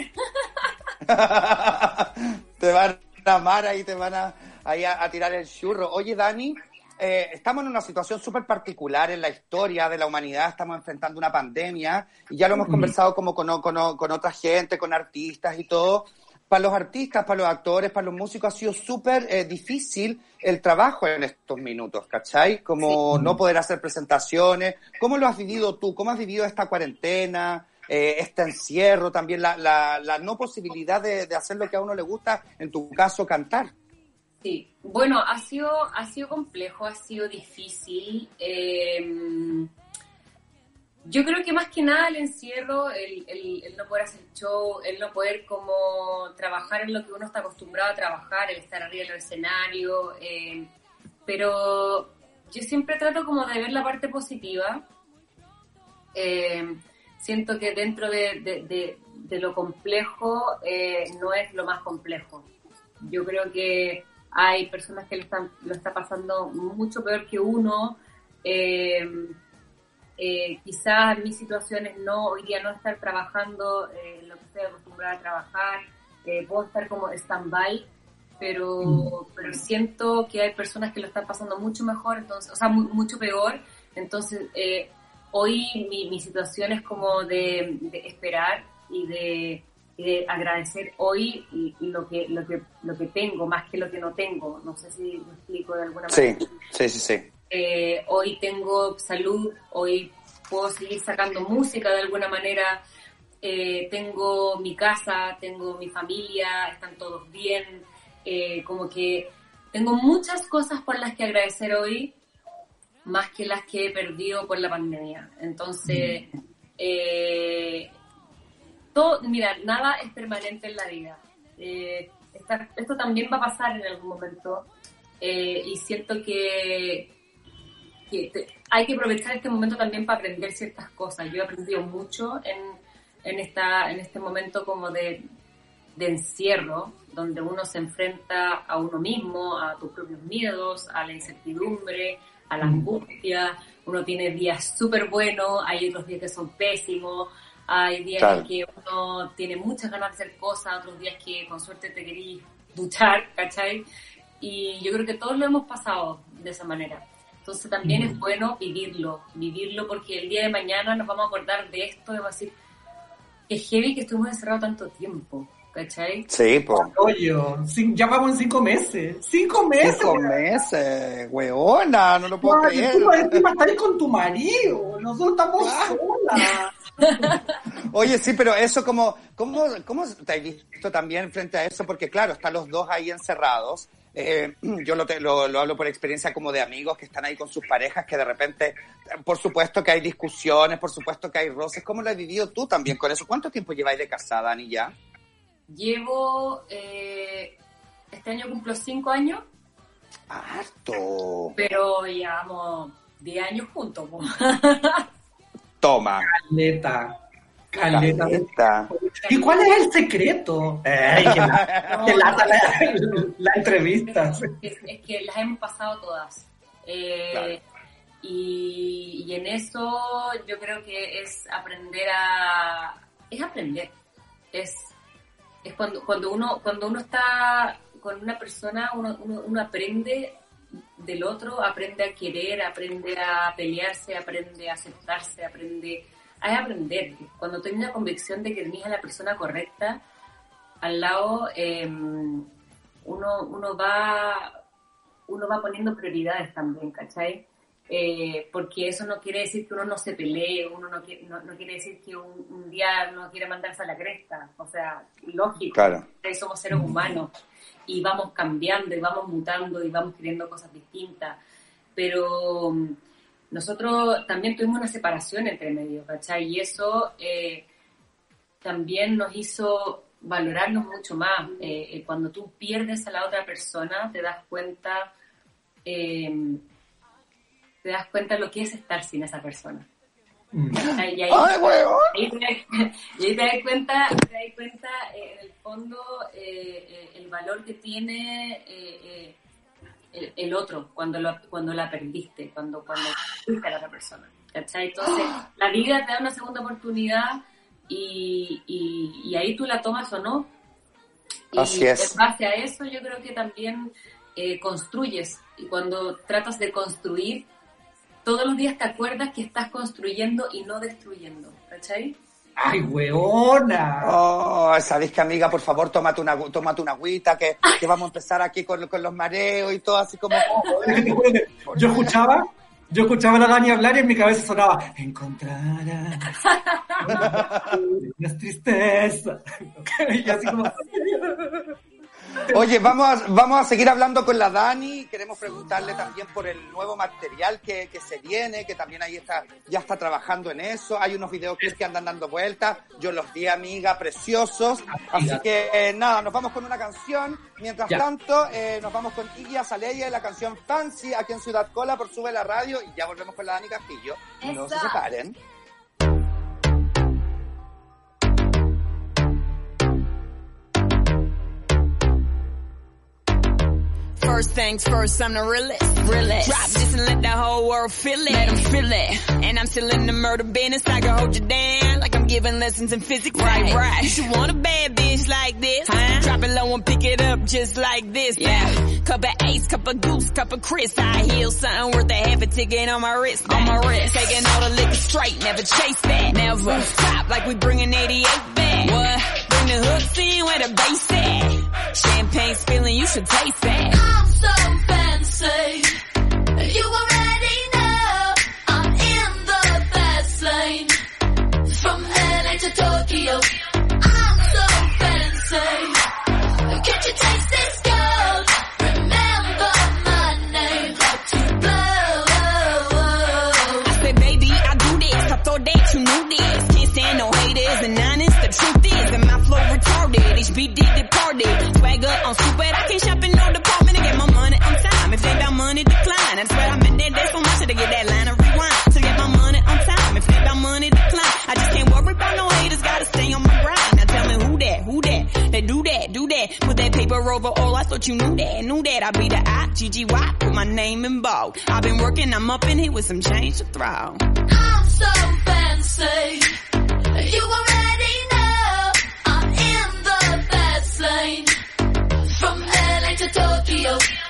te van a amar ahí, te van a, ahí a, a tirar el churro. Oye, Dani, eh, estamos en una situación súper particular en la historia de la humanidad, estamos enfrentando una pandemia y ya lo hemos conversado como con, con, con otra gente, con artistas y todo. Para los artistas, para los actores, para los músicos ha sido súper eh, difícil el trabajo en estos minutos, ¿cachai? Como no poder hacer presentaciones. ¿Cómo lo has vivido tú? ¿Cómo has vivido esta cuarentena? eh, este encierro, también la, la, la no posibilidad de, de hacer lo que a uno le gusta, en tu caso, cantar. Sí, bueno, ha sido, ha sido complejo, ha sido difícil. eh, Yo creo que más que nada el encierro, el, el- el no poder hacer show, el no poder como trabajar en lo que uno está acostumbrado a trabajar, el estar arriba del escenario, eh, pero yo siempre trato como de ver la parte positiva. Eh, siento que dentro de, de- lo complejo no es lo más complejo. Yo creo que hay personas que lo están lo está pasando mucho peor que uno. Eh, eh, quizás mis situaciones no, hoy día no estar trabajando eh, en lo que estoy acostumbrada a trabajar, eh, puedo estar como stand-by, pero, pero siento que hay personas que lo están pasando mucho mejor, entonces, o sea, mu- mucho peor, entonces eh, hoy mi, mi situación es como de, de esperar y de, y de agradecer hoy lo que, lo, que, lo que tengo más que lo que no tengo, no sé si me explico de alguna Sí, manera. sí, sí, sí. Eh, hoy tengo salud, hoy puedo seguir sacando música de alguna manera, eh, tengo mi casa, tengo mi familia, están todos bien, eh, como que tengo muchas cosas por las que agradecer hoy, más que las que he perdido por la pandemia. Entonces, eh, todo, mira, nada es permanente en la vida. Eh, esta- esto también va a pasar en algún momento eh, y siento que, que te- hay que aprovechar este momento también para aprender ciertas cosas. Yo he aprendido mucho en, en, esta, en este momento como de, de encierro, donde uno se enfrenta a uno mismo, a tus propios miedos, a la incertidumbre, a la angustia. Uno tiene días súper buenos, hay otros días que son pésimos, hay días Claro. en que uno tiene muchas ganas de hacer cosas, otros días que con suerte te querís duchar, ¿cachai? Y yo creo que todos lo hemos pasado de esa manera. Entonces también es bueno vivirlo, vivirlo porque el día de mañana nos vamos a acordar de esto a decir, es heavy que estuvimos encerrados tanto tiempo, ¿cachai? Sí, pues. Ya vamos en cinco meses. ¡Cinco meses! Cinco meses, weona, no lo puedo Ay, creer. tú encima estás ahí con tu marido. Nosotros estamos solas. Oye, sí, pero eso como, ¿cómo, cómo te has visto también frente a eso? Porque claro, están los dos ahí encerrados. Eh, yo lo, te- lo, lo hablo por experiencia como de amigos que están ahí con sus parejas, que de repente, por supuesto que hay discusiones, por supuesto que hay roces. ¿Cómo lo has vivido tú también con eso? ¿Cuánto tiempo lleváis de casada, Ani, ya? Llevo, eh, este año cumplo cinco años, Harto. pero llevamos 10 años juntos. Toma. Caleta. Caleta. Caleta. ¿Y cuál es el secreto? Que la, No, que lata no, la, la entrevista. es, es que las hemos pasado todas. Eh, Claro. y, y en eso yo creo que es aprender a... Es aprender. Es, es cuando, cuando, uno, cuando uno está con una persona, uno, uno, uno aprende del otro, aprende a querer, aprende a pelearse, aprende a aceptarse, aprende a aprender. Cuando tenés la convicción de que tenés a la persona correcta al lado, eh, uno, uno va uno va poniendo prioridades también, ¿cachai? Eh, porque eso no quiere decir que uno no se pelee, uno no quiere, no, no quiere decir que un, un día no quiere mandarse a la cresta, o sea, lógico, Claro. somos seres humanos y vamos cambiando y vamos mutando y vamos queriendo cosas distintas, pero mm, nosotros también tuvimos una separación entre medio, ¿cachai? Y eso eh, también nos hizo valorarnos mucho más. Eh, eh, cuando tú pierdes a la otra persona, te das cuenta, eh, te das cuenta lo que es estar sin esa persona. ¿Cachai? Y ahí, ¡Ay, ahí te, das- y ahí te das cuenta, te das cuenta eh, en el fondo eh, eh, el valor que tiene eh, el, el otro cuando, lo, cuando la perdiste, cuando, cuando perdiste a la otra persona. ¿cachai? Entonces, la vida te da una segunda oportunidad y, y, y ahí tú la tomas o no. Y Así es. en base a eso yo creo que también construyes y cuando tratas de construir, todos los días te acuerdas que estás construyendo y no destruyendo, ¿cachai? ¡Ay, weona! Oh, sabéis que amiga, por favor, tómate una, tómate una agüita, que, que vamos a empezar aquí con, con los mareos y todo así como... Que yo escuchaba, yo escuchaba a la Dani hablar y en mi cabeza sonaba encontrarás una tristeza. y así como Oye, vamos a, vamos a seguir hablando con la Dani. Queremos preguntarle también por el nuevo material que, que se viene, que también ahí está, ya está trabajando en eso. Hay unos videoclips que andan dando vueltas. Yo los vi, amiga, preciosos. Así que eh, nada, nos vamos con una canción. Mientras Ya. tanto, eh, nos vamos con Iggy Azalea y la canción Fancy aquí en Ciudad Cola por Sube la Radio. Y ya volvemos con la Dani Castillo. No se separen. First things first, I'm the realest. realest. Drop this and let the whole world feel it. Let 'em feel it. And I'm still in the murder business. I can hold you down like I'm giving lessons in physics. Right, right. You should want a bad bitch like this. Huh? Drop it low and pick it up just like this. Yeah. Cup of ace, cup of goose, cup of Chris. I heal something worth a half a ticket on my wrist. On my wrist. Taking all the liquor straight, never chase that. Never. Stop like we bringing 88 back. What? Bring the hooks in where the bass at. Champagne spilling, you should taste that. I'm so fancy. You already know I'm in the fast lane. From LA to Tokyo. taste this? Over all. I thought you knew that, knew that. I be the I, G-G-Y. Put my name in bold. I've been working, I'm up in here with some change to throw. I'm so fancy. You already know I'm in the fast lane. From LA to Tokyo.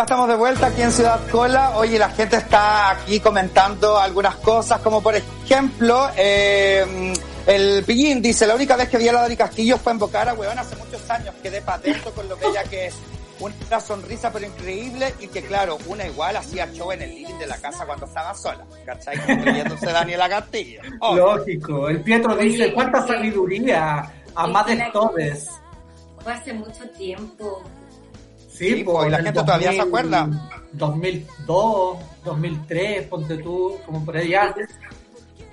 Ya estamos de vuelta aquí en Ciudad Cola. Oye, la gente está aquí comentando algunas cosas, como por ejemplo, eh, el Pillín dice, la única vez que vi a la Dani Castillo fue en Bocara, weón, hace muchos años. Quedé patento con lo bella que es. Una sonrisa pero increíble y que claro, una igual hacía show en el living de la casa cuando estaba sola. ¿Cachai? Incluyéndose Daniela Castillo. Obvio. Lógico. El Pietro dice, ¿cuánta sabiduría? A más de todes. Fue hace mucho tiempo. Sí, Sí, pues, y la gente todavía se acuerda. 2002, 2003, ponte tú, como por ahí antes.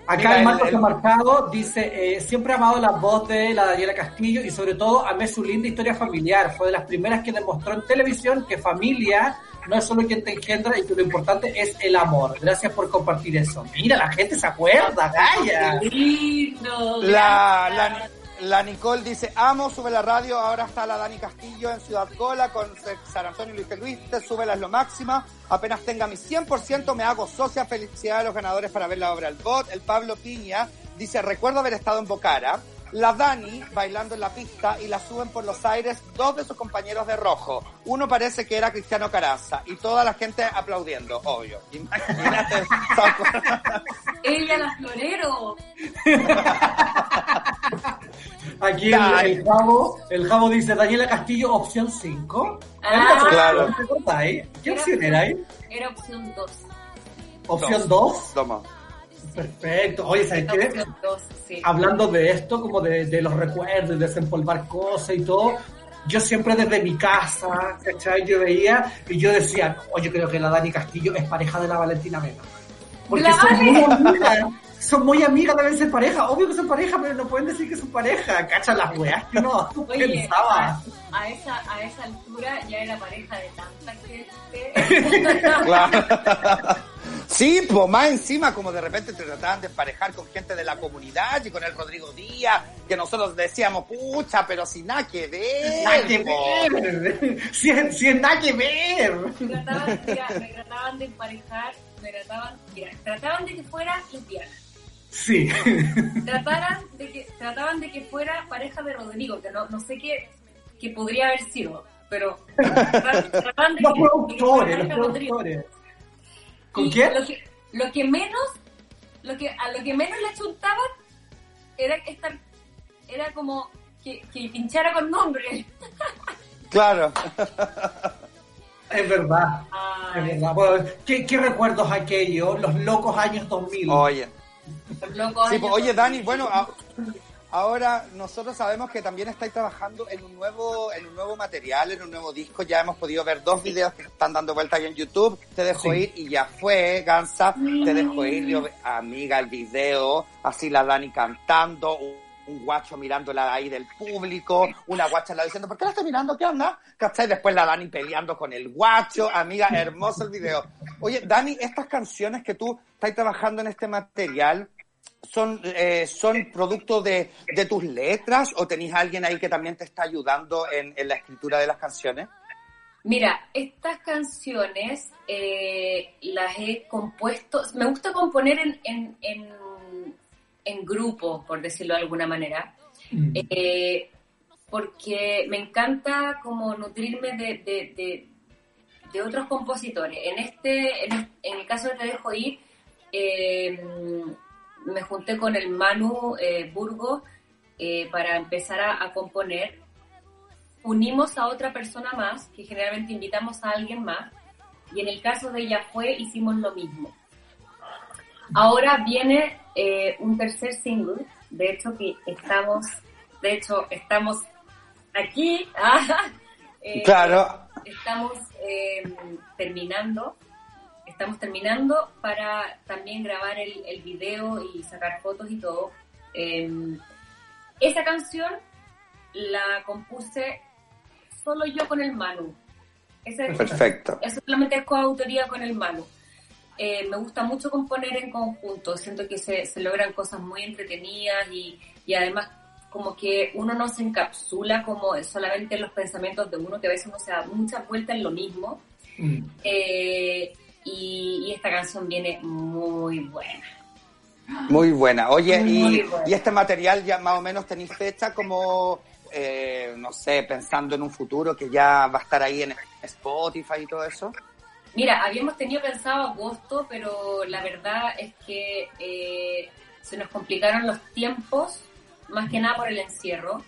Acá Mira, el Marcos el- el- Marcado dice, eh, siempre he amado la voz de la Daniela Castillo y sobre todo amé su linda historia familiar. Fue de las primeras que demostró en televisión que familia no es solo quien te engendra y que lo importante es el amor. Gracias por compartir eso. Mira, la gente se acuerda, calla. Qué lindo. La, la, la Nicole dice, amo, sube la radio, ahora está la Dani Castillo en Ciudad Cola con San Antonio y Luis Luis, te sube es lo máxima, apenas tenga mi 100% me hago socia, felicidades a los ganadores para ver la obra El Bot, el Pablo Piña dice, recuerdo haber estado en Bocara, la Dani bailando en la pista y la suben por los aires dos de sus compañeros de rojo. Uno parece que era Cristiano Caraza y toda la gente aplaudiendo, obvio. Imagínate. Ella, la florero. Aquí el, el Javo, el Javo dice Daniela Castillo, opción 5. Ah, Claro. ¿Qué opción era ahí? Era opción 2. Opción 2. Toma. Perfecto. Oye, ¿sabes qué? Opción 2, sí. Hablando de esto, como de, de los recuerdos, de desempolvar cosas y todo, yo siempre desde mi casa, ¿cachai? Yo veía y yo decía, oye, creo que la Dani Castillo es pareja de la Valentina Vega. Porque ¡La son Vale! muy amigas, son muy amigas, deben ser pareja. Obvio que son pareja, pero no pueden decir que son pareja. Cacha las weas que uno Oye, pensaba. a, a esa, a esa altura ya era pareja de tanta gente. Claro. Sí, pues más encima como de repente te trataban de emparejar con gente de la comunidad y con el Rodrigo Díaz, que nosotros decíamos, pucha, pero sin nada que ver. Nada que po". ver. Si si es nada que ver. Me trataban, mira, me trataban de emparejar, me trataban, mira, trataban de que fuera lesbiana. Sí. Trataran de que, trataban de que fuera pareja de Rodrigo, que no, no sé qué, qué podría haber sido, pero trataban, de Los que, de que fuera productores, los productores. ¿Con Y quién? Lo que, lo que menos, lo que, a lo que menos le chuntaban era estar, era como que, que pinchara con nombre. Claro. Es verdad. Es Ay, verdad. Bueno, ¿qué, ¿Qué recuerdos aquellos? Los locos años 2000. Oye. Locos Sí, pues, oye, 2000. Dani, bueno, a- ahora nosotros sabemos que también estáis trabajando en un nuevo, en un nuevo material, en un nuevo disco. Ya hemos podido ver dos videos que están dando vuelta ahí en YouTube. Te dejo Sí. ir y ya fue, Gansa. Te dejo ir, yo, amiga, el video. Así la Dani cantando, un, guacho mirándola ahí del público, una guacha la diciendo, ¿por qué la estás mirando? ¿Qué onda? ¿Cachai? Después la Dani peleando con el guacho. Amiga, hermoso el video. Oye, Dani, estas canciones que tú estás trabajando en este material, son, eh, son producto de, de tus letras o tenéis alguien ahí que también te está ayudando en, en la escritura de las canciones? Mira, estas canciones eh, las he compuesto, me gusta componer en, en, en, en grupo, por decirlo de alguna manera, Mm. eh, porque me encanta como nutrirme de, de, de, de otros compositores. En este, en, es- en el caso de Te Dejo Ir, eh, me junté con el Manu eh, Burgos eh, para empezar a, a componer. Unimos a otra persona más, que generalmente invitamos a alguien más, y en el caso de ella fue, hicimos lo mismo. Ahora viene eh, un tercer single, de hecho que estamos, de hecho estamos aquí, ah, eh, Claro. estamos terminando, estamos terminando para también grabar el, el video y sacar fotos y todo. Eh, esa canción la compuse solo yo con el Manu. Ese- Perfecto. eso solamente es coautoría con el Manu. Eh, me gusta mucho componer en conjunto, siento que se, se logran cosas muy entretenidas y, y además como que uno no se encapsula como solamente en los pensamientos de uno, que a veces uno se da muchas vueltas en lo mismo. Mm. Eh, y, y esta canción viene muy buena. Muy buena. Oye, Muy y, buena. y este material ya más o menos tenéis fecha como, eh, no sé, pensando en un futuro que ya va a estar ahí en Spotify y todo eso. Mira, habíamos tenido pensado agosto, pero la verdad es que eh, se nos complicaron los tiempos, más que nada por el encierro.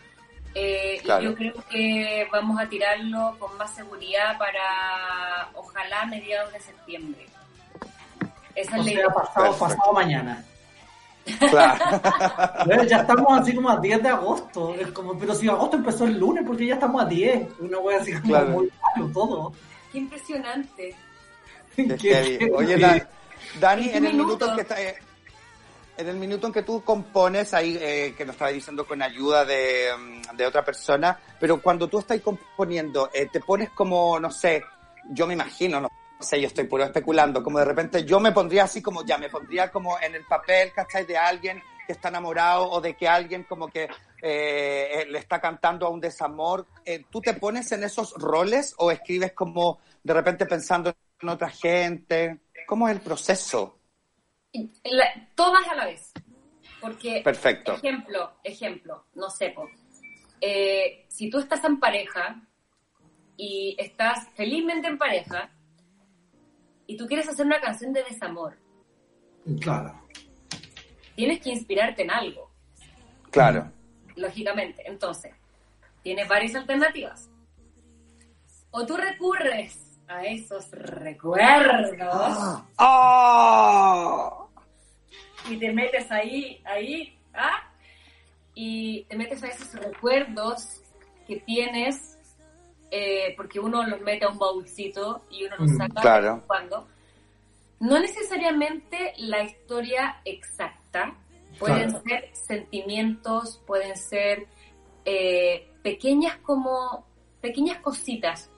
Eh, Claro. Y yo creo que vamos a tirarlo con más seguridad para, ojalá, mediados de septiembre. Esa O es la sea, idea. pasado, pasado mañana. Claro. Bueno, ya estamos así como a 10 de agosto. Es como, pero si agosto empezó el lunes, porque ya estamos a 10. Una wea así como Claro. muy malo todo. Qué impresionante. Qué. Oye, Da- Dani, ¿En qué en el minuto que está, eh, en el minuto en que tú compones ahí, eh, que nos estaba diciendo con ayuda de, mm, de otra persona, pero cuando tú estás componiendo, eh, te pones como, no sé, yo me imagino, no sé, yo estoy puro especulando, como de repente yo me pondría así como ya, me pondría como en el papel, ¿cachai? De alguien que está enamorado o de que alguien como que eh, le está cantando a un desamor. Eh, ¿Tú te pones en esos roles o escribes como de repente pensando en otra gente? ¿Cómo es el proceso? La- todas a la vez. Porque, Perfecto. ejemplo, ejemplo, no sé. Eh, si tú estás en pareja y estás felizmente en pareja y tú quieres hacer una canción de desamor, Claro. tienes que inspirarte en algo, Claro. lógicamente. Entonces, tienes varias alternativas. O tú recurres a esos recuerdos ¡Oh! y te metes ahí, ahí, ¿ah? Y te metes a esos recuerdos que tienes, eh, porque uno los mete a un baúlcito y uno los Mm, saca claro. cuando. No necesariamente la historia exacta, pueden Claro. ser sentimientos, pueden ser eh, pequeñas como pequeñas cositas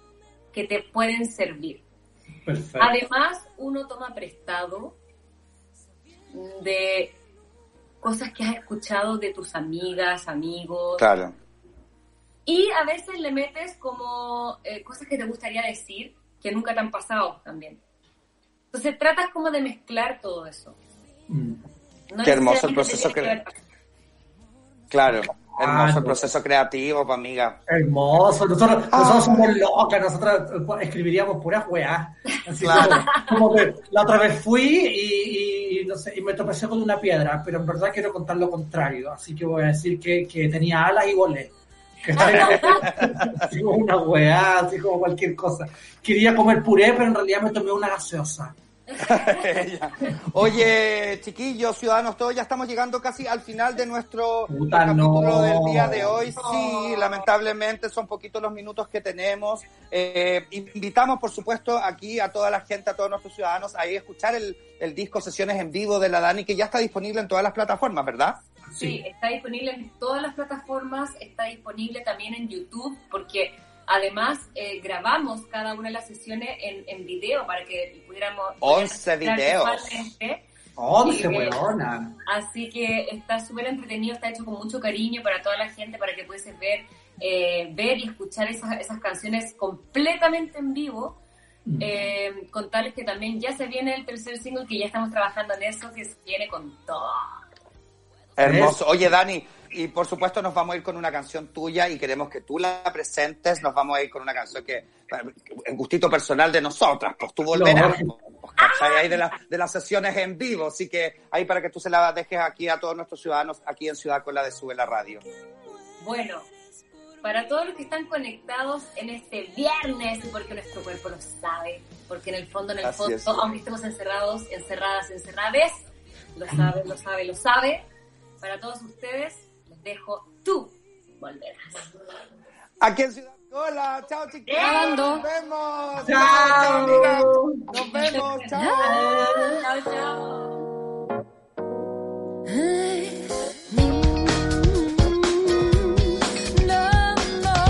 que te pueden servir. Perfecto. Además, uno toma prestado de cosas que has escuchado de tus amigas, amigos, Claro. y a veces le metes como eh, cosas que te gustaría decir que nunca te han pasado también. Entonces tratas como de mezclar todo eso. Mm. No Qué hermoso el proceso que- ver- Claro. Ah, Hermoso el no. proceso creativo, pues, amiga. Hermoso, nosotros, Ah. nosotros somos locas, nosotros eh, escribiríamos puras weas. Así Claro. como, como que la otra vez fui y, y, no sé, y me tropecé con una piedra, pero en verdad quiero contar lo contrario, así que voy a decir que, que tenía alas y volé. Que así como una weá, así como cualquier cosa. Quería comer puré, pero en realidad me tomé una gaseosa. Oye, chiquillos, ciudadanos, todos ya estamos llegando casi al final de nuestro Puta, capítulo no. del día de hoy. Sí, lamentablemente son poquitos los minutos que tenemos. Eh, invitamos, por supuesto, aquí a toda la gente, a todos nuestros ciudadanos, a ir a escuchar el, el disco Sesiones en Vivo de la Dani, que ya está disponible en todas las plataformas, ¿verdad? Sí, está disponible en todas las plataformas, está disponible también en YouTube, porque además eh, grabamos cada una de las sesiones en, en video para que pudiéramos... 11 pudieran videos. visualmente. ¡Once, Sí, weona! Así que está súper entretenido, está hecho con mucho cariño para toda la gente, para que puedas ver, eh, ver y escuchar esas, esas canciones completamente en vivo. Eh, contarles que también ya se viene el tercer single, que ya estamos trabajando en eso, que se viene con todo. Hermoso. Oye, Dani, y por supuesto nos vamos a ir con una canción tuya y queremos que tú la presentes. Nos vamos a ir con una canción que, en gustito personal de nosotras, pues tú volverás. No. pues, ¿cachai? Ahí de, la- de las sesiones en vivo. Así que ahí para que tú se la dejes aquí a todos nuestros ciudadanos aquí en Ciudad con la de Sube la Radio. Bueno, para todos los que están conectados en este viernes, porque nuestro cuerpo lo sabe, porque en el fondo, en el Así fondo, es. aunque estemos encerrados, encerradas, encerrades, lo sabe, lo sabe, lo sabe. Para todos ustedes, dejo tú volverás. Aquí en Ciudad Hola, chao. Grabando. Nos vemos. ¡Chao! amigas. Nos vemos. Chao. Chao, chao. No, no,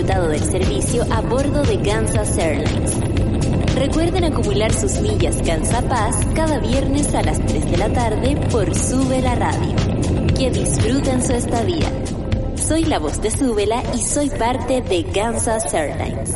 disfrutado del servicio a bordo de Kansas Airlines. Recuerden acumular sus millas Gansa Paz cada viernes a las 3 de la tarde por Sube la Radio. Que disfruten su estadía. Soy la voz de Súbela y soy parte de Kansas Airlines.